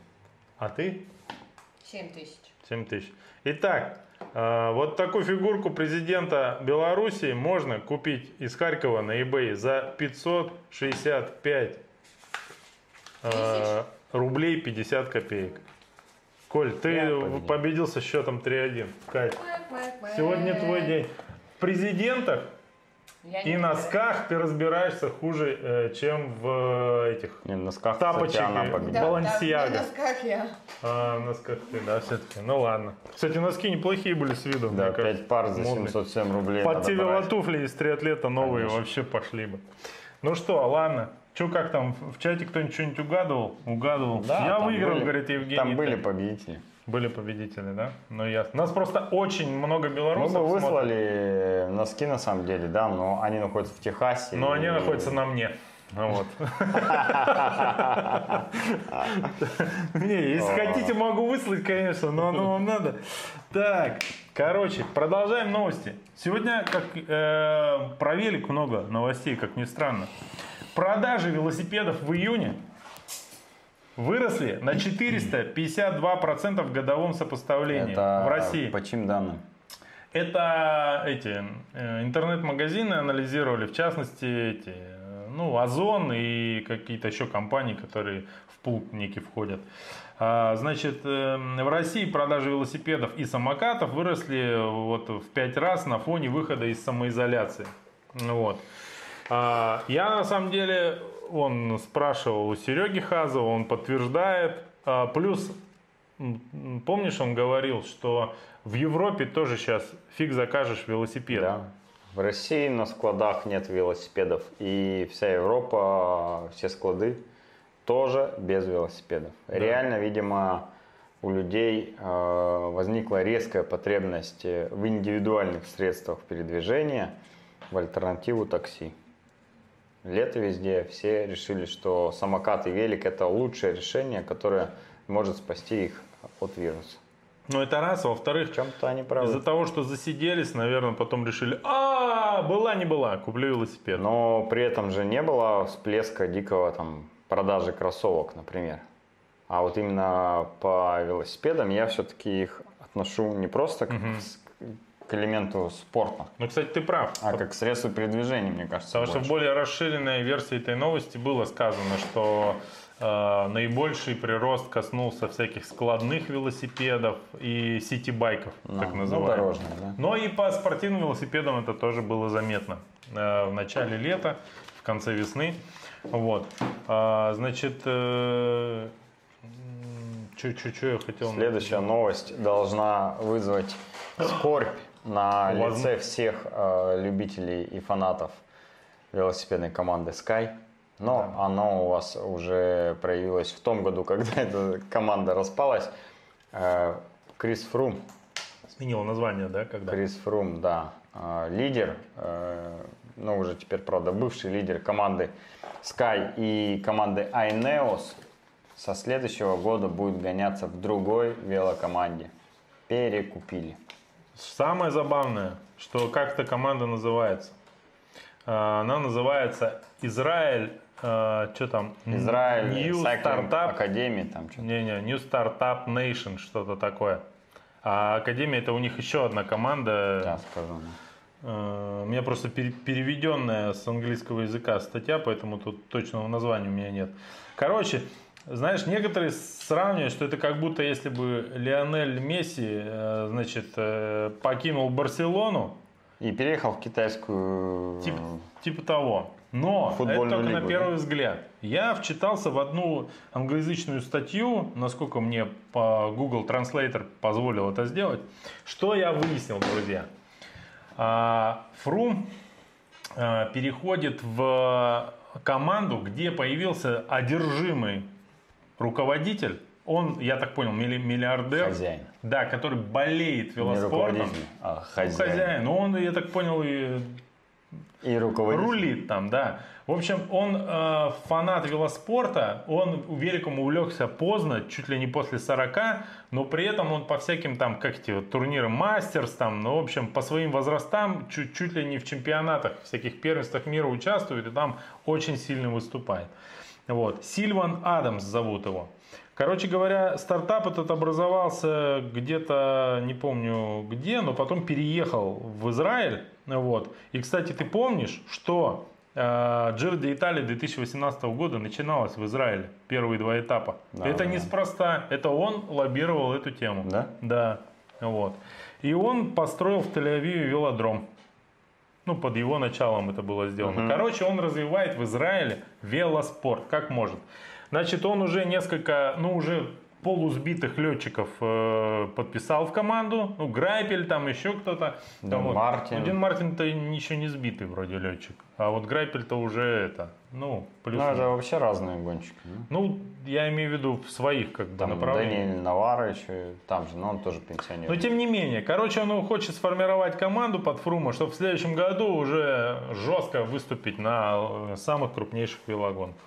А ты? 7 тысяч. 7 тысяч. Итак, э, вот такую фигурку президента Беларуси можно купить из Харькова на eBay за 565 э, рублей 50 копеек. Коль, ты Я победил. победил со счетом 3-1. Кать, сегодня твой день. В президентах Я и не носках ты разбираешься хуже, э, чем в э, этих Не, носках, Тапочки. кстати, она Да, да, Балансиага. на носках я. а, носках ты, да, все-таки. Ну ладно. Кстати, носки неплохие были с виду. Да, мне кажется. 5 пар за Модные. 707 рублей Под надо те брать. велотуфли из триатлета новые Конечно. вообще пошли бы. Ну что, ладно. Че, как там, в чате кто-нибудь что-нибудь угадывал? Угадывал. Да, Я выиграл, были- говорит Евгений. Там были Так, победители. Были победители, да? Ну, ясно. Нас просто очень много Мы белорусов бы смотрят. выслали носки на самом деле, да, но они находятся в Техасе. Но они и- находятся на мне. Ну Вот. Не, если хотите, могу выслать, конечно, но оно вам надо. Так, короче, продолжаем новости. Сегодня, как э, про велик много новостей, как ни странно. Продажи велосипедов в июне выросли на 452% в годовом сопоставлении Это в России. по чьим данным? Это эти э, интернет-магазины анализировали, в частности, эти, э, ну, Озон и какие-то еще компании, которые в пул некий входят. А, Значит, э, в России продажи велосипедов и самокатов выросли вот в 5 раз на фоне выхода из самоизоляции. Вот. А, Я на самом деле, он спрашивал у Сереги Хазова, он подтверждает. А, Плюс Помнишь, он говорил, что в Европе тоже сейчас фиг закажешь велосипед. Да. В России на складах нет велосипедов. И вся Европа, все склады тоже без велосипедов. Реально, видимо, у людей э, возникла резкая потребность в индивидуальных средствах передвижения в альтернативу такси. Лето везде, все решили, что самокат и велик это лучшее решение, которое может спасти их от вируса. Ну это раз, а во-вторых, чем-то они правы. из-за того, что засиделись, наверное, потом решили, а была не была, куплю велосипед. Но при этом же не было всплеска дикого там продажи кроссовок, например. А вот именно по велосипедам я все-таки их отношу не просто как с- к элементу спорта, Ну, кстати, ты прав. а как к средству передвижения, мне кажется. Потому что в больше. более расширенной версии этой новости было сказано, что э, наибольший прирост коснулся всяких складных велосипедов и сити-байков, Ну, так ну, называемых. дорожные, да. Но и по спортивным велосипедам это тоже было заметно. Э, В начале лета, в конце весны. Вот. А, Значит, что я хотел... Следующая новость должна вызвать скорбь на Возможно. лице всех э, любителей и фанатов велосипедной команды Sky. Но оно у вас уже проявилось в том году, когда эта команда распалась. Э, Крис Фрум, Сменил название, да, когда? Крис Фрум, да, э, лидер, э, ну уже теперь, правда, бывший лидер команды Sky и команды Ineos со следующего года будет гоняться в другой велокоманде. Перекупили. Самое забавное, что как эта команда называется. А, Она называется Израиль, что там? Израиль, New Cycling Startup. Academy, там что-то. Не-не, New Startup Nation, что-то такое. А Академия это у них еще одна команда. Я скажу. Э, У меня просто пере- переведенная с английского языка статья, поэтому тут точного названия у меня нет. Короче, знаешь, некоторые сравнивают, что это как будто если бы Лионель Месси, э, значит, э, покинул Барселону, И переехал в китайскую... типа, типа того. Но Футбольную это только на лигу, первый взгляд. Я вчитался в одну англоязычную статью, насколько мне по Google Translator позволил это сделать. Что я выяснил, друзья? А, Фрум переходит в команду, где появился одержимый руководитель. Он, я так понял, милли- миллиардер. Хозяин. Да, который болеет Не велоспортом. руководитель, а Ну, хозяин. хозяин. Ну, он, я так понял, и И руководитель. рулит там, да. В общем, он э, фанат велоспорта, он великом увлекся поздно, чуть ли не после 40, но при этом он по всяким там, как эти вот, турнирам мастерс, там, ну, в общем, по своим возрастам, чуть, чуть ли не в чемпионатах, всяких первенствах мира участвует и там очень сильно выступает. Вот. Сильван Адамс зовут его. Короче говоря, стартап этот образовался где-то, не помню где, но потом переехал в Израиль. Вот. И, кстати, ты помнишь, что э, Джир де Италия 2018 года начиналась в Израиле, первые два этапа. Да, это да. неспроста, это он лоббировал эту тему. Да? Да. Вот. И он построил в Тель-Авиве велодром. Ну, под его началом это было сделано. Мгм. Короче, он развивает в Израиле велоспорт, как может. Значит, он уже несколько, ну, уже полусбитых летчиков э, подписал в команду. Ну, Грайпель, там еще кто-то. Дин Там вот. Мартин. Ну, Дин Мартин-то еще не сбитый вроде летчик. А вот Грайпель-то уже это, ну, плюс. Ну, это вообще разные гонщики. ну. Ну, я имею в виду в своих как бы Там направлениях. Даниэль Навара еще там же, но он тоже пенсионер. Но тем не менее, короче, он хочет сформировать команду под Фрума, чтобы в следующем году уже жестко выступить на э, самых крупнейших велогонках.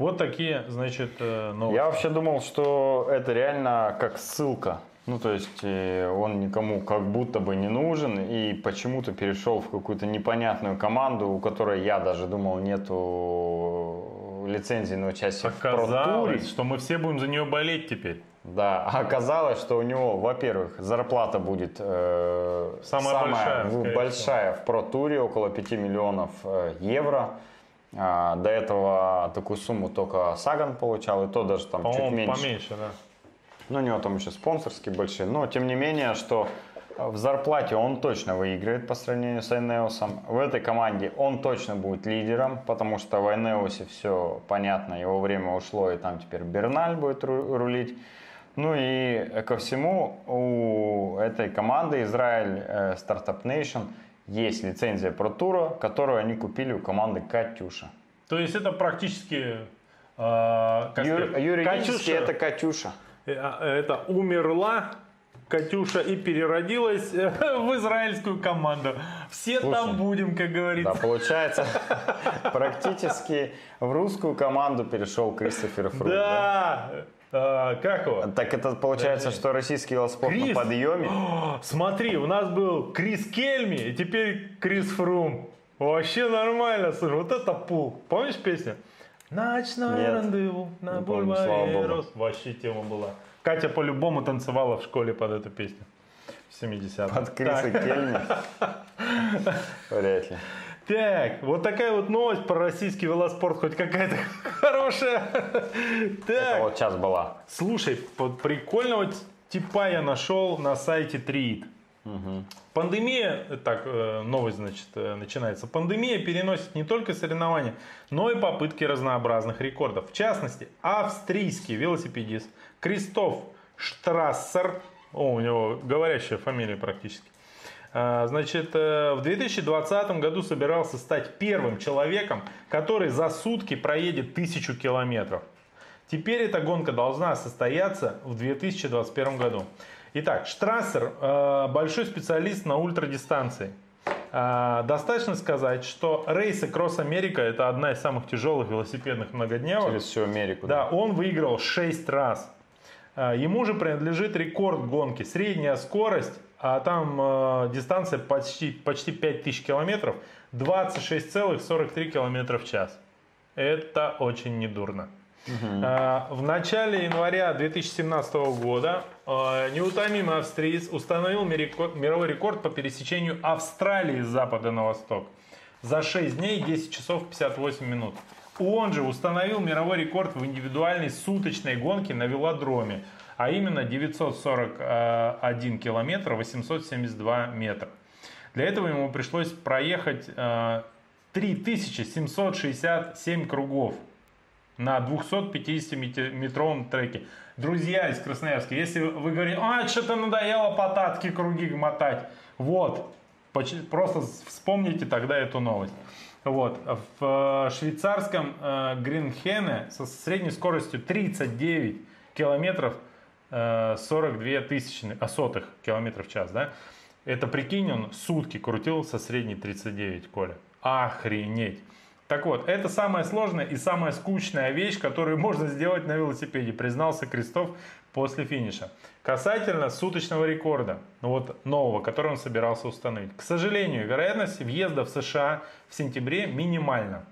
Вот такие, значит, э, новости. Я вообще думал, что это реально как ссылка. Ну, то есть э, он никому как будто бы не нужен и почему-то перешел в какую-то непонятную команду, у которой я даже думал нету лицензии на участие в Оказалось, Tour. что мы все будем за нее болеть теперь. Да, а оказалось, что у него, во-первых, зарплата будет э, Самая большая, в- скорее большая в Tour, около 5 миллионов э, евро. А, до этого такую сумму только Саган получал, и то даже там чуть По-моему, меньше. поменьше, да. Ну, у него там еще спонсорские большие. Но, тем не менее, что в зарплате он точно выиграет по сравнению с Айнеусом. В этой команде он точно будет лидером, потому что в Айнеусе все понятно, его время ушло, и там теперь Берналь будет ру- рулить. Ну и ко всему у этой команды Израиль э, Startup Nation есть лицензия Pro Tour, которую они купили у команды Катюша. То есть это практически... э, Ю- юридически Катюша, это Катюша. э, это умерла Катюша и переродилась э, в израильскую команду. Все Слушай, там будем, как Да, говорится. получается, практически в русскую команду перешел Кристофер Фрум. Да. Э, как его? Так это получается, что российский велоспорт Крис. на подъеме. О, Смотри, у нас был Крис Кельми, и теперь Крис Фрум. Вообще нормально, слушай, вот это пул. Помнишь песню? Ночное рандеву на бульваре. Вообще тема была. Катя по-любому танцевала в школе под эту песню. В 70-х. Под Криса Кельми. Вряд ли. Так, вот такая вот новость про российский велоспорт, хоть какая-то хорошая. Так, вот сейчас была. слушай, под прикольного типа я нашел на сайте Treat. Пандемия, э, так, э, новость, значит, э, начинается. Пандемия переносит не только соревнования, но и попытки разнообразных рекордов. В частности, австрийский велосипедист Кристоф Штрассер, о, у него говорящая фамилия практически, Значит, э, в 2020 году собирался стать первым человеком, который за сутки проедет тысячу километров. Теперь эта гонка должна состояться в 2021 году. Итак, Штрассер э, большой специалист на ультрадистанции. А, Достаточно сказать, что рейсы Кросс Америка это одна из самых тяжелых велосипедных многодневок. Через всю Америку. Да, он выиграл 6 раз. А, Ему же принадлежит рекорд гонки. Средняя скорость, а там э, дистанция почти, почти 5000 километров, 26,43 километра в час. Это очень недурно. А, В начале января 2017 года э, неутомимый австриец установил мировой рекорд по пересечению Австралии с запада на восток за 6 дней 10 часов 58 минут. Он же установил мировой рекорд в индивидуальной суточной гонке на велодроме, а именно 941 километр 872 метра. Для этого ему пришлось проехать э, 3767 кругов на 250-метровом треке. Друзья из Красноярска, если вы говорите, а, что-то надоело по татке круги мотать, вот, просто вспомните тогда эту новость. Вот, в э, швейцарском э, Гринхене со средней скоростью 39 километров э, 42 тысячных, а сотых километров в час, да? Это прикинь, он сутки крутил со средней 39, Коля. Охренеть. Так вот, это самая сложная и самая скучная вещь, которую можно сделать на велосипеде, признался Крестов после финиша. Касательно суточного рекорда, ну вот нового, который он собирался установить. К сожалению, вероятность въезда в США в сентябре минимальна.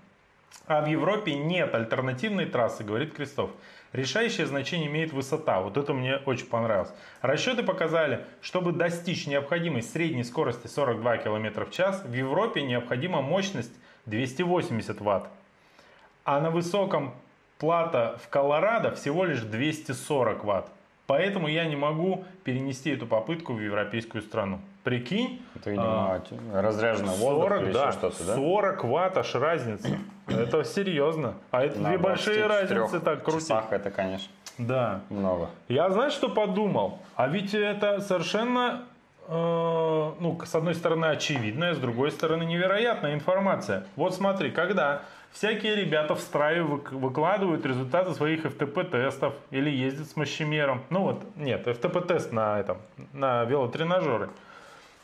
А в Европе нет альтернативной трассы, говорит Крестов. Решающее значение имеет высота. Вот это мне очень понравилось. Расчеты показали, чтобы достичь необходимой средней скорости 42 км в час, в Европе необходима мощность 280 ватт. А на высоком плато в Колорадо всего лишь 240 ватт. Поэтому я не могу перенести эту попытку в европейскую страну. Прикинь, Это, видимо, разряженный воздух 40, или да, что-то, да? 40 ватт аж разница. Это серьезно. А это На две большие 24 разницы так крутить. это, конечно. Да. много. Я, знаешь, что подумал? А ведь это совершенно, э, ну, с одной стороны, очевидная, с другой стороны, невероятная информация. Вот смотри, когда всякие ребята в страве вык- выкладывают результаты своих FTP-тестов или ездят с мощемером, ну вот, нет, FTP-тест на этом, на велотренажеры, а,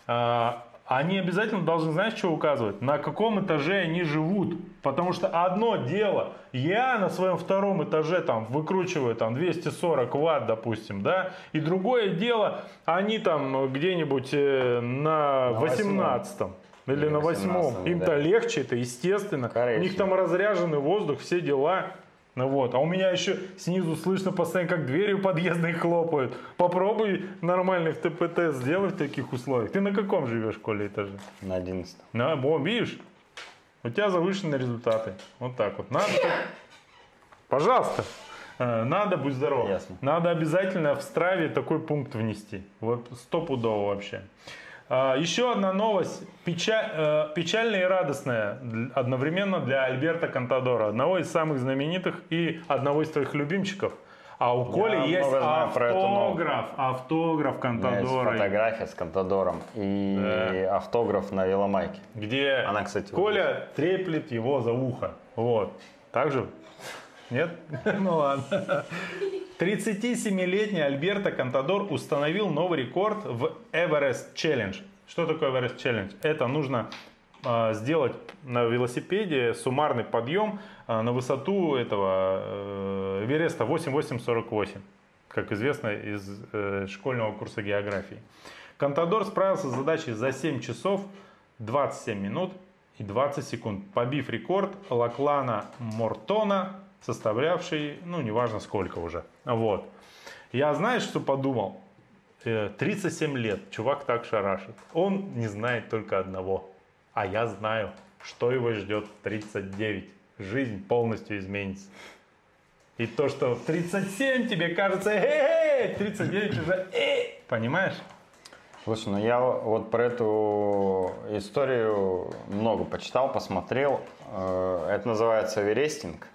они обязательно должны, знаешь, что указывать? На каком этаже они живут. Потому что одно дело, я на своем втором этаже там выкручиваю там 240 ватт, допустим, да, и другое дело, они там где-нибудь э, на, На 18 или на восьмом. 18, Им-то да. легче, это естественно. У Конечно. них там разряженный воздух, все дела. Ну вот, а у меня еще снизу слышно постоянно, как двери подъездные хлопают. Попробуй нормальный ФТП сделай в таких условиях. Ты на каком живешь, Коля, этаже? На 11. На, во, видишь? У тебя завышенные результаты. Вот так вот. Надо так- Пожалуйста. Э, Надо, будь здоров. Ясно. Надо обязательно в страве такой пункт внести. Вот стопудово вообще. А, Еще одна новость, печаль- э, печальная и радостная одновременно для Альберта Контадора, одного из самых знаменитых и одного из твоих любимчиков. А у Коли есть эту новость. автограф, автограф У меня есть Контадора, фотография с Контадором и автограф на веломайке. где Она, кстати, вот Коля треплет его за ухо. Вот. Так же? Нет? Ну ладно. 37-летний Альберто Контадор установил новый рекорд в Everest Challenge. Что такое Everest Challenge? Это нужно а, сделать на велосипеде суммарный подъем а, на высоту этого э, Эвереста 8848, как известно из э, школьного курса географии. Контадор справился с задачей за 7 часов 27 минут и 20 секунд, побив рекорд Лаклана Мортона, составлявший, ну, неважно сколько уже. Вот. Я, знаешь, что подумал? Э, 37 лет, чувак так шарашит. Он не знает только одного. А я знаю, что его ждет в 39. Жизнь полностью изменится. И то, что в 37 тебе кажется, эй, 39 уже, эй, понимаешь? Слушай, ну я вот про эту историю много почитал, посмотрел. Э, Это называется эверестинг.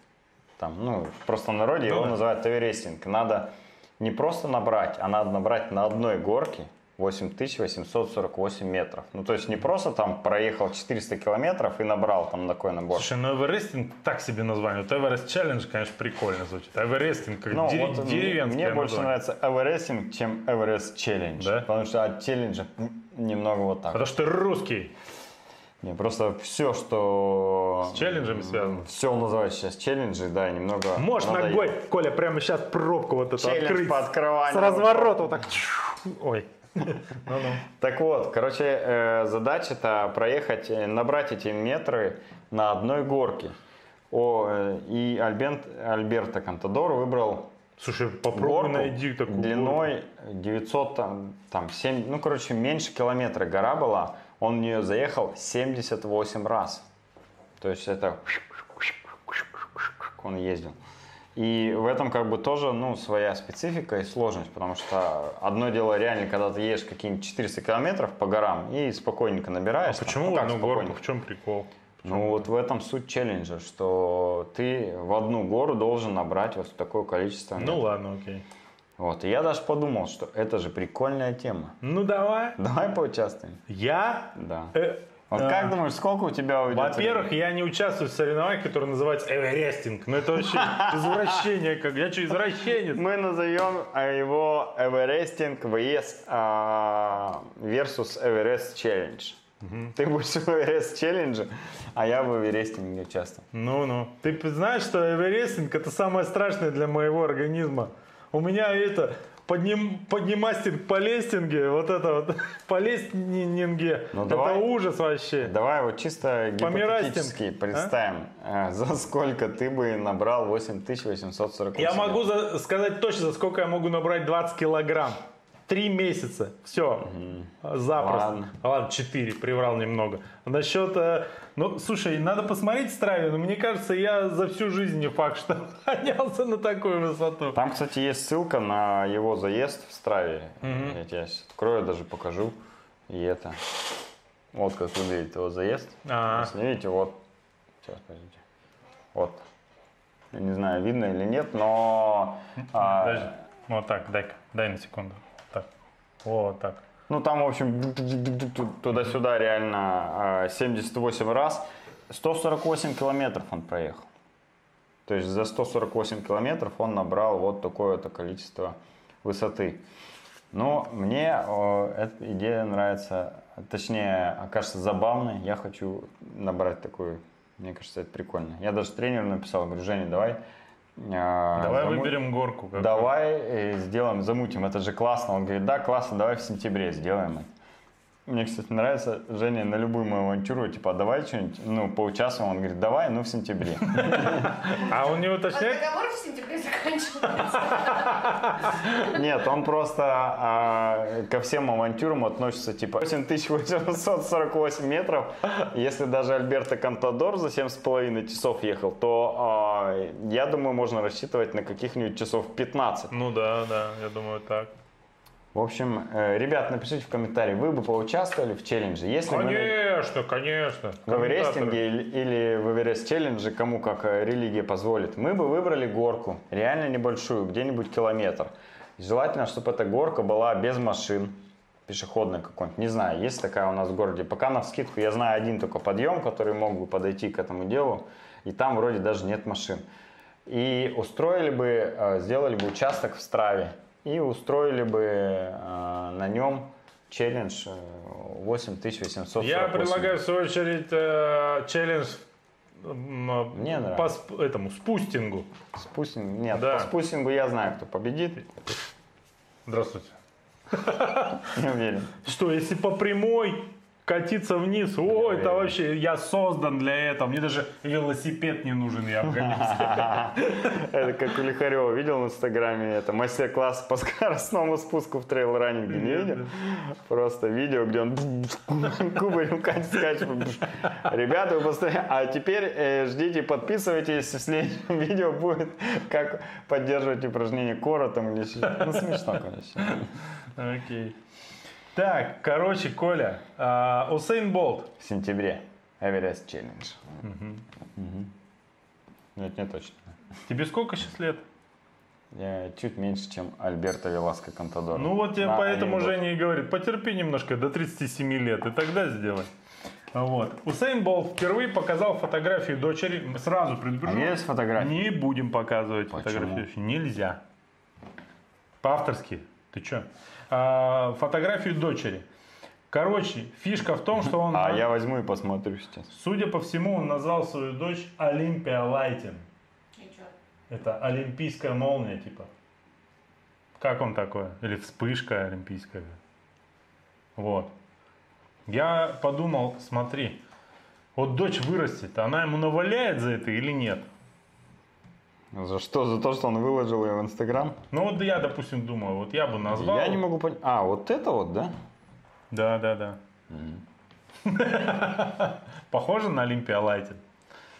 Там, ну, в простом народе Ну его да. называют эверестинг. Надо не просто набрать, а надо набрать на одной горке 8848 метров. Ну, то есть не просто там проехал 400 километров и набрал там такой набор. Слушай, ну Everesting так себе название. Вот Everest Challenge, конечно, прикольно звучит. Everesting, как Ну, дери- вот мне- деревенское мне больше название. нравится Everesting, чем Everest challenge. Да? Потому что от челленджа немного вот так. Потому что ты русский. Не, просто все, что... С челленджами связано. Все называют сейчас челленджи, да, немного... Можешь надоело. ногой, Коля, прямо сейчас пробку вот эту Челлендж открыть. по открыванию. С разворота вот так. Ой. Так вот, короче, э, задача-то проехать, э, набрать эти метры на одной горке. О, э, и Альбент, Альберто Контадор выбрал Слушай, попробуй горку найди такую длиной 900, там, там 7, ну, короче, меньше километра гора была. Он в нее заехал 78 раз. То есть это он ездил. И в этом как бы тоже, ну, своя специфика и сложность, потому что одно дело реально, когда ты едешь какие-нибудь 400 километров по горам и спокойненько набираешь. А там, почему ну, в как одну горку? В чем прикол? Ну вот в этом суть челленджа, что ты в одну гору должен набрать вот такое количество. Ну метров. ладно, окей. Вот, и я даже подумал, что это же прикольная тема. Ну давай. Давай поучаствуем. Я? Да. э, Вот а, как думаешь, сколько у тебя уйдет? Во-первых, я не участвую в соревновании, которое называется эверестинг. Ну это вообще извращение. Как... Я что, извращенец? Мы назовем а, его Эверестинг vs а, versus Everest Challenge. Ты будешь в Эверест челлендже, а я в Эверестинге участвую. Ну-ну. Ты знаешь, что эверестинг это самое страшное для моего организма. У меня это подним, поднимастинг по лестинге, вот это вот по лестнинге. Ну, это давай. ужас вообще. Давай вот чисто гипотетически а? представим, э, за сколько ты бы набрал 8848 Я могу за- сказать точно, за сколько я могу набрать 20 килограмм. Три месяца. Все. Запросто. Ладно. Ладно, 4, приврал немного. Насчет... э, Ну, слушай, надо посмотреть в Страве, но мне кажется, я за всю жизнь не факт, что поднялся на такую высоту. Там, кстати, есть ссылка на его заезд в Страве. Я тебе сейчас открою, даже покажу. И это. Вот как выглядит его заезд. А. Если видите, вот. Сейчас, подождите. Вот. Я не знаю, видно или нет, но... а, Подожди. Вот так, дай-ка, дай на секунду. Вот так. Ну, там, в общем, туда-сюда реально а, 78 раз. 148 километров он проехал. То есть за 148 километров он набрал вот такое-то количество высоты. Но мне эта идея нравится, точнее, окажется забавной. Я хочу набрать такую, мне кажется, это прикольно. Я даже тренеру написал, говорю, Женя, давай... э, Давай заму- выберем горку. какую. Давай э, сделаем, замутим, это же классно. Он говорит, да, классно, давай в сентябре сделаем это. Мне, кстати, нравится, Женя на любую мою авантюру, типа, «А давай что-нибудь, ну, поучаствуем. Он говорит, давай, ну, в сентябре. А он не А уточняет? договор в сентябре заканчивается. Нет, он просто а, ко всем авантюрам относится, типа, 8848 метров. Если даже Альберто Контадор за 7,5 часов ехал, то, а, я думаю, можно рассчитывать на каких-нибудь часов 15. Ну да, да, я думаю так. В общем, э, ребят, напишите в комментарии, вы бы поучаствовали в челлендже. Если вы... Конечно, конечно. В эверестинге или, в Эверест челлендже, кому как э, религия позволит, мы бы выбрали горку, реально небольшую, где-нибудь километр. Желательно, чтобы эта горка была без машин, пешеходная какой-нибудь. Не знаю, есть такая у нас в городе. Пока на скидку я знаю один только подъем, который мог бы подойти к этому делу. И там вроде даже нет машин. И устроили бы, э, сделали бы участок в Страве. И устроили бы э, на нем челлендж э, 8800 Я предлагаю, в свою очередь, э, челлендж э, Мне по нравится. сп- этому спустингу. Спустинг? Нет, Да. по спустингу я знаю, кто победит. Здравствуйте. Не уверен. Что, если по прямой катиться вниз, о, это вообще, я создан для этого. Мне даже велосипед не нужен, я. Это как у Лихарева. Видел в Инстаграме это мастер-класс по скоростному спуску в трейл-раннинге? Не видел? Просто видео, где он кубарем скачет. Ребята, вы постоянно... А теперь э, ждите, подписывайтесь. В следующем видео будет, как поддерживать упражнение кора там или. Ну, смешно, короче. Окей. Так, короче, Коля, а, Усейн Болт. В сентябре. Эверест челлендж. Нет, не точно. Тебе сколько сейчас лет? Я чуть меньше, чем Альберто Веласко Контадор. Ну вот я поэтому. Женя и говорит, потерпи немножко до 37 лет, и тогда сделай. Вот. Усейн Болт впервые показал фотографию дочери. Сразу А предупрежу. есть фотографии? Не будем показывать Почему? фотографию. Нельзя. По-авторски. Ты чё? А, фотографию дочери. Короче, фишка в том, что он, А я возьму и посмотрю сейчас. судя по всему, он назвал свою дочь Олимпия Лайтин. И чё? Это олимпийская молния, типа. Как он такое? Или вспышка олимпийская. Вот. Я подумал, смотри, вот дочь вырастет, она ему наваляет за это или нет? За что? За то, что он выложил ее в Инстаграм? Ну вот я, допустим, думаю, вот я бы назвал. Я не могу понять. А, вот это вот, да? Да, да, да. Похоже на Олимпия Лайтин.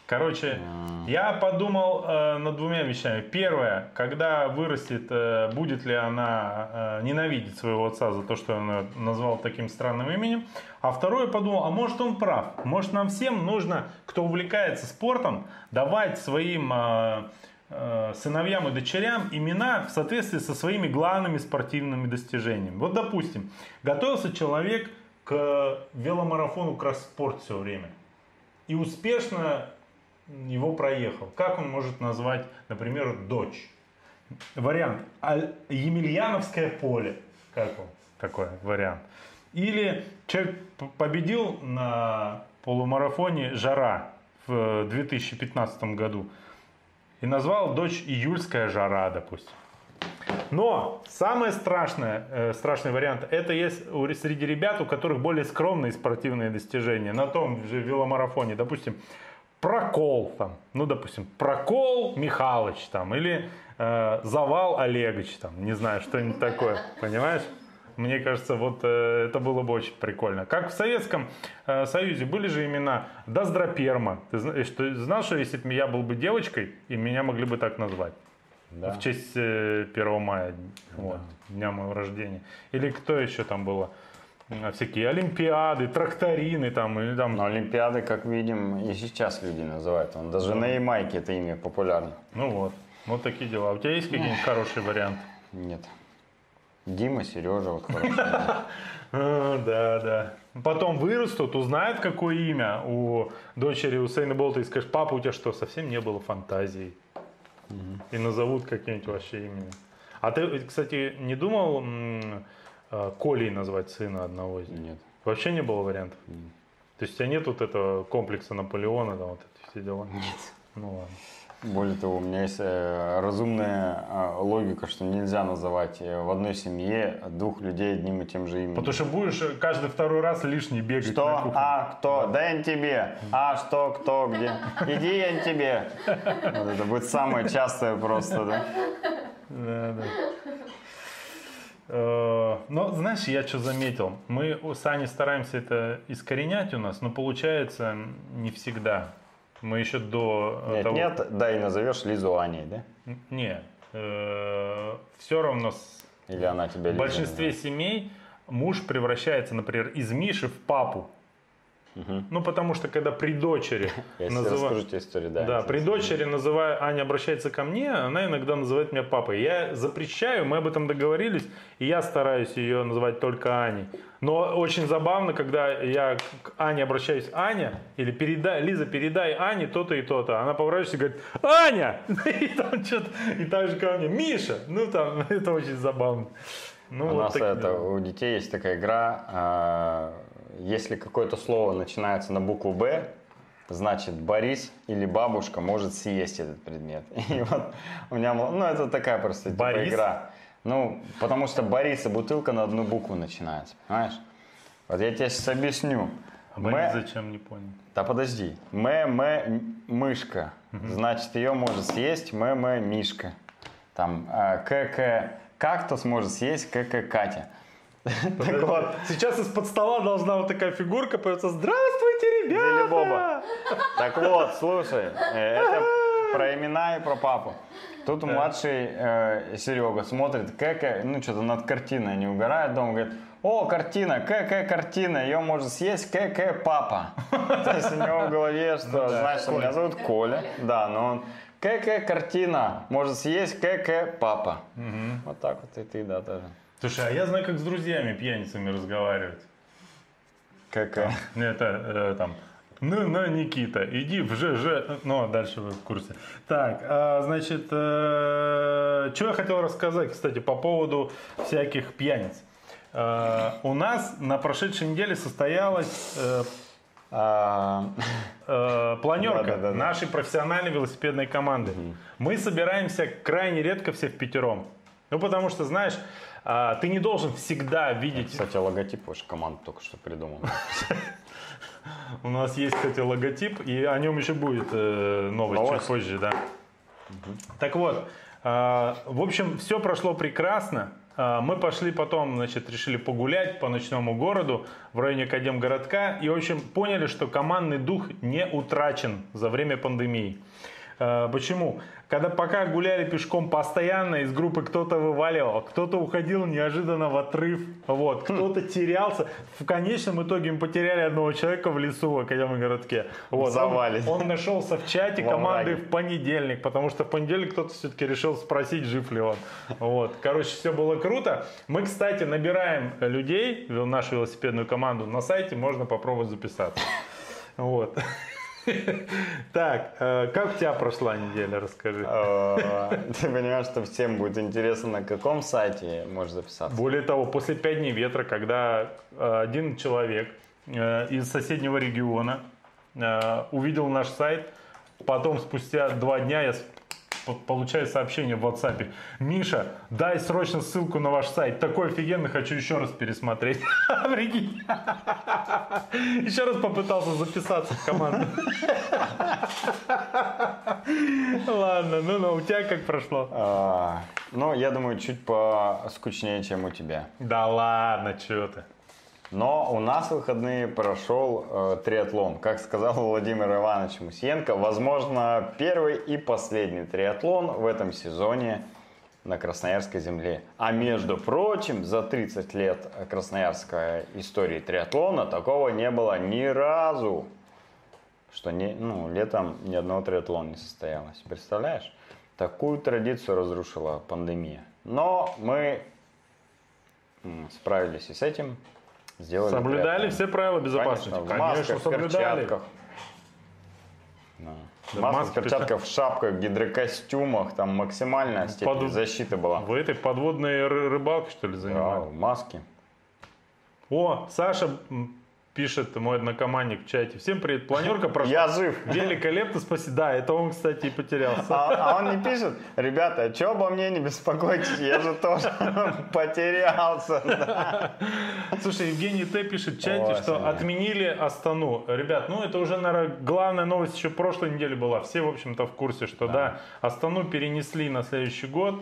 Короче, я подумал э, над двумя вещами. Первое, когда вырастет, э, будет ли она э, ненавидеть своего отца за то, что он ее назвал таким странным именем. А второе, подумал, а может он прав. Может нам всем нужно, кто увлекается спортом, давать своим э, сыновьям и дочерям имена в соответствии со своими главными спортивными достижениями. Вот, допустим, готовился человек к веломарафону кросс-спорт все время и успешно его проехал. Как он может назвать, например, дочь? Вариант. Емельяновское поле. Как он? Такой вариант. Или человек победил на полумарафоне «Жара» в 2015 году и назвал дочь «Июльская жара», допустим. Но самое страшное, э, страшный вариант, это есть у- среди ребят, у которых более скромные спортивные достижения. На том же веломарафоне, допустим, прокол там, ну, допустим, прокол Михалыч там, или э, завал Олегович там, не знаю, что-нибудь такое, понимаешь? Мне кажется, вот э, это было бы очень прикольно. Как в Советском э, Союзе были же имена Доздроперма. Ты зна- что, знал, что если бы я был бы девочкой, и меня могли бы так назвать? Да. В честь э, 1 мая, вот, дня моего рождения. Или кто еще там было? всякие олимпиады, тракторины там, или там, Но Олимпиады, как видим, и сейчас люди называют. Он даже на Ямайке это имя популярно. ну вот, вот такие дела. У тебя есть какие-нибудь хорошие варианты? Нет. Дима, Сережа, вот хорошо. А, Да, да. Потом вырастут, узнают, какое имя у дочери Усейна Болта, и скажешь, папа, у тебя что, совсем не было фантазии? И назовут каким-нибудь вообще именем. А ты, кстати, не думал э, Колей назвать сына одного из них? Нет. Вообще не было вариантов? То есть у тебя нет вот этого комплекса Наполеона, там вот эти все дела? Нет. Ну ладно. Более того, у меня есть э, разумная э, логика, что нельзя называть э, в одной семье двух людей одним и тем же именем. Потому что будешь каждый второй раз лишний бегать на Что? кухню. А, кто? Да я тебе. А, что, кто, где? Иди, я тебе. Вот это будет самое частое просто, да? Да, да. Но знаешь, я что заметил? Мы у Сани стараемся это искоренять у нас, но получается не всегда. Мы еще до э, Нет, того... нет, да и назовешь Лизу Аней, да? Не. Все равно с- Или она тебя в большинстве семей муж превращается, например, из Миши в папу. Ну, потому что когда при дочери Я себе называ- расскажу тебе историю, да. Да, при дочери, называя, Аня обращается ко мне, она иногда называет меня папой. Я запрещаю, мы об этом договорились, и я стараюсь ее называть только Аней. Но очень забавно, когда я к Ане обращаюсь, Аня, или передай, Лиза, передай Ане то-то и то-то. Она поворачивается и говорит, Аня! И там что-то, и так же ко мне, Миша! Ну, там, это очень забавно. Ну, У вот нас такие это, дела. у детей есть такая игра, а, если какое-то слово начинается на букву «Б», значит Борис или бабушка может съесть этот предмет. И вот у меня, ну это такая просто типа игра. Ну, потому что Борис и бутылка на одну букву начинается, понимаешь? Вот я тебе сейчас объясню. А Борис Мэ- зачем, не понял. Да подожди. Мэ, мэ, м- мышка. Значит, ее может съесть мэ, мэ, мишка. Там э, к, к, кактус может съесть к, к, Катя. Так вот, Сейчас из-под стола должна вот такая фигурка появиться. Здравствуйте, ребята! Боба. Так вот, слушай, э, это про имена и про папу. Тут младший э, Серега смотрит, как, ну что-то над картиной не угорает дома, говорит, о, картина, какая картина, ее может съесть какая папа. То есть у него в голове, что, знаешь, что меня зовут Коля, да, но он, какая картина может съесть какая папа. Вот так вот и ты, да, тоже. Слушай, а я знаю, как с друзьями пьяницами разговаривать. Ну, Это э, там, ну, ну, Никита, иди в ЖЖ. Ну, а дальше вы в курсе. Так, а, значит, что я хотел рассказать, кстати, по поводу всяких пьяниц. Э, у нас на прошедшей неделе состоялась э, А, э, планерка нашей профессиональной велосипедной команды. Мы собираемся крайне редко все в пятером. Ну, потому что, знаешь, а, ты не должен всегда видеть Кстати, логотип вашей команды только что придумал. У нас есть, кстати, логотип, и о нем еще будет э, новость, чуть позже, да. Так вот, э, в общем, все прошло прекрасно. Мы пошли потом, значит, решили погулять по ночному городу в районе Академгородка и, в общем, поняли, что командный дух не утрачен за время пандемии. Почему? Когда пока гуляли пешком постоянно, из группы кто-то вываливал, кто-то уходил неожиданно в отрыв, вот, кто-то терялся. В конечном итоге мы потеряли одного человека в лесу в Академгородке. Вот, Завале. он, он нашелся в чате команды в понедельник, потому что в понедельник кто-то все-таки решил спросить, жив ли он. Вот. Короче, все было круто. Мы, кстати, набираем людей, в нашу велосипедную команду на сайте, можно попробовать записаться. Вот. Так, э, как у тебя прошла неделя, расскажи. Э, Ты понимаешь, что всем будет интересно, на каком сайте можешь записаться. Более того, после пять дней ветра, когда э, один человек из соседнего региона увидел наш сайт, потом спустя два дня я с- по- получаю сообщение в WhatsApp. Миша, дай срочно ссылку на ваш сайт. Такой офигенный, хочу еще раз пересмотреть. Прикинь. Еще раз попытался записаться в команду. Ладно, ну, ну, у тебя как прошло? А, Ну, я думаю, чуть поскучнее, чем у тебя. Да ладно, что ты. Но у нас в выходные прошел э, триатлон. Как сказал Владимир Иванович Мусиенко, возможно, первый и последний триатлон в этом сезоне на Красноярской земле. А между прочим, за 30 лет красноярской истории триатлона такого не было ни разу. Что не, ну, летом ни одного триатлона не состоялось. Представляешь? Такую традицию разрушила пандемия. Но мы справились и с этим. Сделали Соблюдали триатлон. все правила безопасности? Конечно, в масках, в перчатках. Да. Да, Маска, маски, перчатках, в шапках, гидрокостюмах, там максимальная степень Под- защиты была. Вы этой подводной ры- рыбалкой, что ли, Да, занимались? маски. О, Саша пишет, мой однокомандник в чате. Всем привет, планерка прошла. Я жив. Великолепно, спасибо. Да, это он, кстати, и потерялся. А, а он не пишет, ребята, что обо мне не беспокойтесь, я же тоже потерялся. Да. Слушай, Евгений Т. пишет в чате, Ой, что Саня. отменили Астану. Ребят, ну это уже, наверное, главная новость еще прошлой недели была. Все, в общем-то, в курсе, что да, Астану перенесли на следующий год.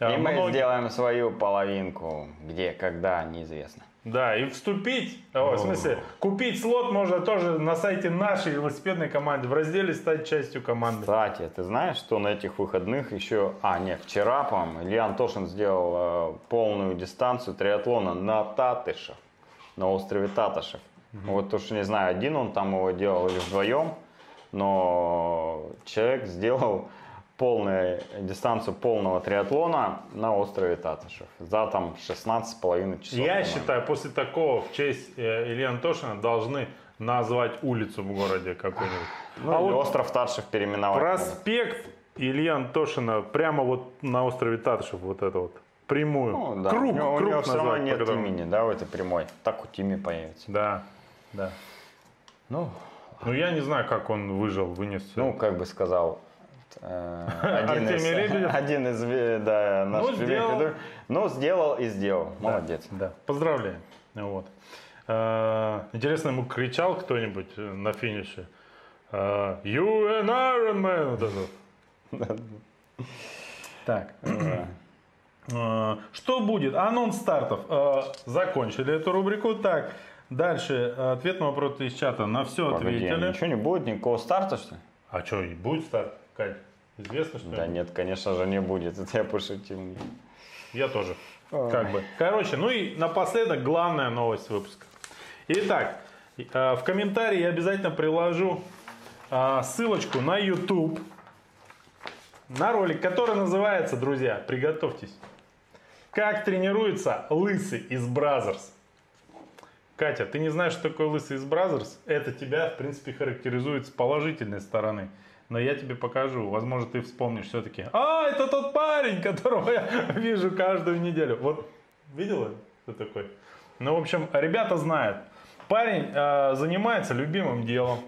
А, И мы многие- сделаем свою половинку, где, когда, неизвестно. Да, и вступить, о, в смысле, купить слот можно тоже на сайте нашей велосипедной команды, в разделе «Стать частью команды». Кстати, ты знаешь, что на этих выходных еще... А, нет, вчера, по-моему, Илья Антошин сделал э, полную дистанцию триатлона на Татышев, на острове Татышев. Вот уж не знаю, один он там его делал или вдвоем, но человек сделал полную дистанцию полного триатлона на острове Татышев за там 16,5 часов. Я по-моему. считаю, после такого в честь э, Ильи Антошина должны назвать улицу в городе какой-нибудь. Ну, а вот остров Татышев переименовать. проспект Ильи Антошина прямо вот на острове Татышев, вот это вот, прямую. Ну, да. Круг, у него, у круг него все равно нет которому- имени, да, в этой прямой. Так у Тими появится. Да, да. Ну, Ну, я не знаю, как он выжил, вынес. Ну, как бы сказал один, из, Лебедев? один из э, да, наших Ну, сделал. ведущих. Ну, сделал и сделал. Да, Молодец. Да, поздравляю. Вот. Э, Интересно, ему кричал кто-нибудь э, на финише? You an Iron Man! Вот это. Так. Что будет? Анонс стартов. Закончили эту рубрику. Так, дальше. Ответ на вопрос из чата. На все Погоди, ответили. ничего не будет, никакого старта, что ли? А что, будет старт, Кать? Известно, что Да нет, конечно же, не будет. Это я пошутил. Я тоже. Как бы. Короче, ну и напоследок главная новость выпуска. Итак, э, в комментарии я обязательно приложу э, ссылочку на YouTube на ролик, который называется, друзья, приготовьтесь. Как тренируется лысый из Brazzers. Катя, ты не знаешь, что такое лысый из Brazzers? Это тебя, в принципе, характеризует с положительной стороны. Но я тебе покажу. Возможно, ты вспомнишь все-таки. А, это тот парень, которого я вижу каждую неделю. Вот, видела, кто такой? Ну, в общем, ребята знают. Парень э, занимается любимым делом.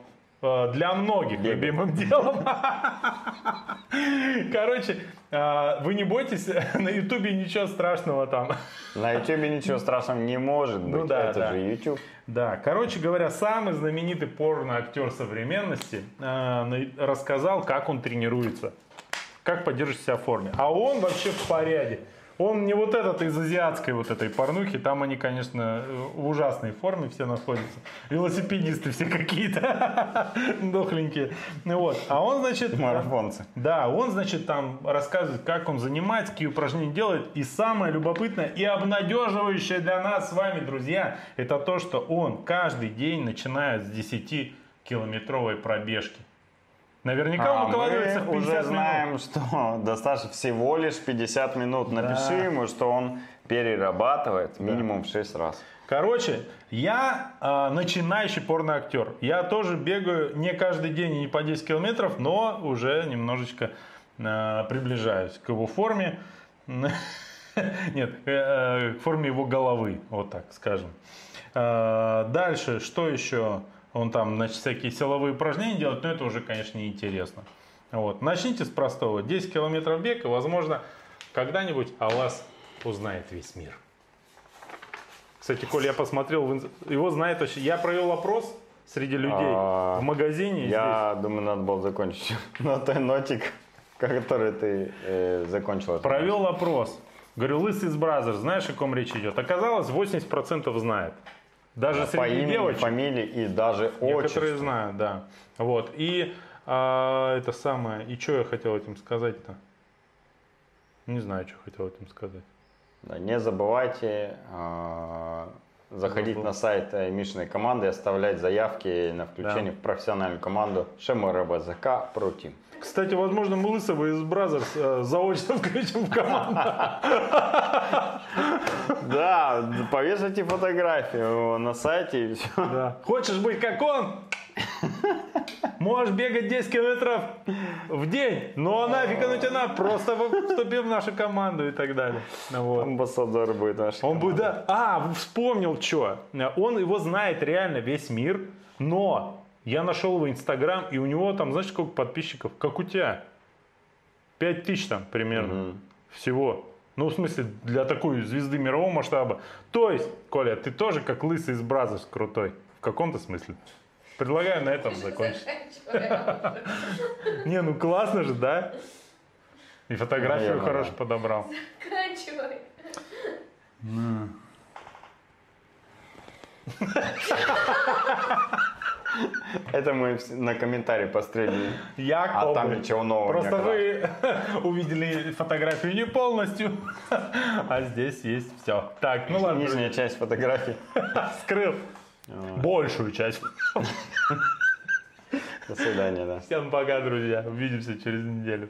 Э, для многих Бегает. любимым делом. Короче, э, вы не бойтесь, на Ютубе ничего страшного там. На Ютубе ничего страшного не может быть. Ну да, Это да. же YouTube. Да, короче говоря, самый знаменитый порно-актер современности э, рассказал, как он тренируется, как поддерживать себя в форме. А он вообще в порядке. Он не вот этот из азиатской вот этой порнухи, там они, конечно, э, в ужасной форме все находятся. Велосипедисты все какие-то дохленькие. Ну Вот. А он, значит, Марафонцы. да, он, значит, там рассказывает, как он занимается, какие упражнения делает. И самое любопытное и обнадеживающее для нас с вами, друзья, это то, что он каждый день начинает с 10-километровой пробежки. Наверняка А он укладывается в мы 50 уже минут. знаем, что достаточно всего лишь 50 минут. Напиши ему, что он перерабатывает минимум в 6 раз. Короче, я а, начинающий порноактер. Я тоже бегаю не каждый день и не по 10 километров, но уже немножечко а, приближаюсь к его форме. Нет, э, э, к форме его головы, вот так скажем. А, Дальше, что еще? Он там, значит, всякие силовые упражнения делает, но это уже, конечно, неинтересно. Вот. Начните с простого. 10 километров бег, и, возможно, когда-нибудь о вас узнает весь мир. Кстати, Коль, я посмотрел, его знает вообще. Я провел опрос среди людей А, в магазине. Я думаю, надо было закончить на той нотик, который ты э, закончил. здесь. Провел опрос. Говорю, лысый из Бразер, знаешь, о ком речь идет? Оказалось, 80% знает. Даже По среди имени, девочек. фамилии и даже Некоторые отчеству. знают, да. Вот. И а, это самое. И что я хотел этим сказать-то? Не знаю, что хотел этим сказать. Да, не забывайте э, заходить на сайт э, Мишиной команды оставлять заявки на включение в профессиональную команду ШМРБЗК Pro Team. Кстати, возможно, мы Лысого из Brazzers э, заочно включим в команду. Да, повешайте фотографию на сайте и все. Да. Хочешь быть как он? Можешь бегать 10 километров в день, но нафиг оно тебе надо, просто вступи в нашу команду и так далее. Ну вот. Амбассадор будет наш. Он будет, да. А, вспомнил что. Он его знает реально весь мир, но я нашел его инстаграм, и у него там, знаешь, сколько подписчиков? Как у тебя. 5 тысяч там примерно всего. Ну, в смысле, для такой звезды мирового масштаба. То есть, Коля, ты тоже как лысый из Brazzers крутой. В каком-то смысле. Предлагаю на этом закончить. Не, ну классно же, да? И фотографию хорошо подобрал. Заканчивай. Это мы на комментарий пострелили. Якобы. А там ничего нового не Просто вы увидели фотографию не полностью, а здесь есть все. Так, ну ладно, Нижняя часть фотографии. скрыл большую часть. До свидания, да. Всем пока, друзья. Увидимся через неделю.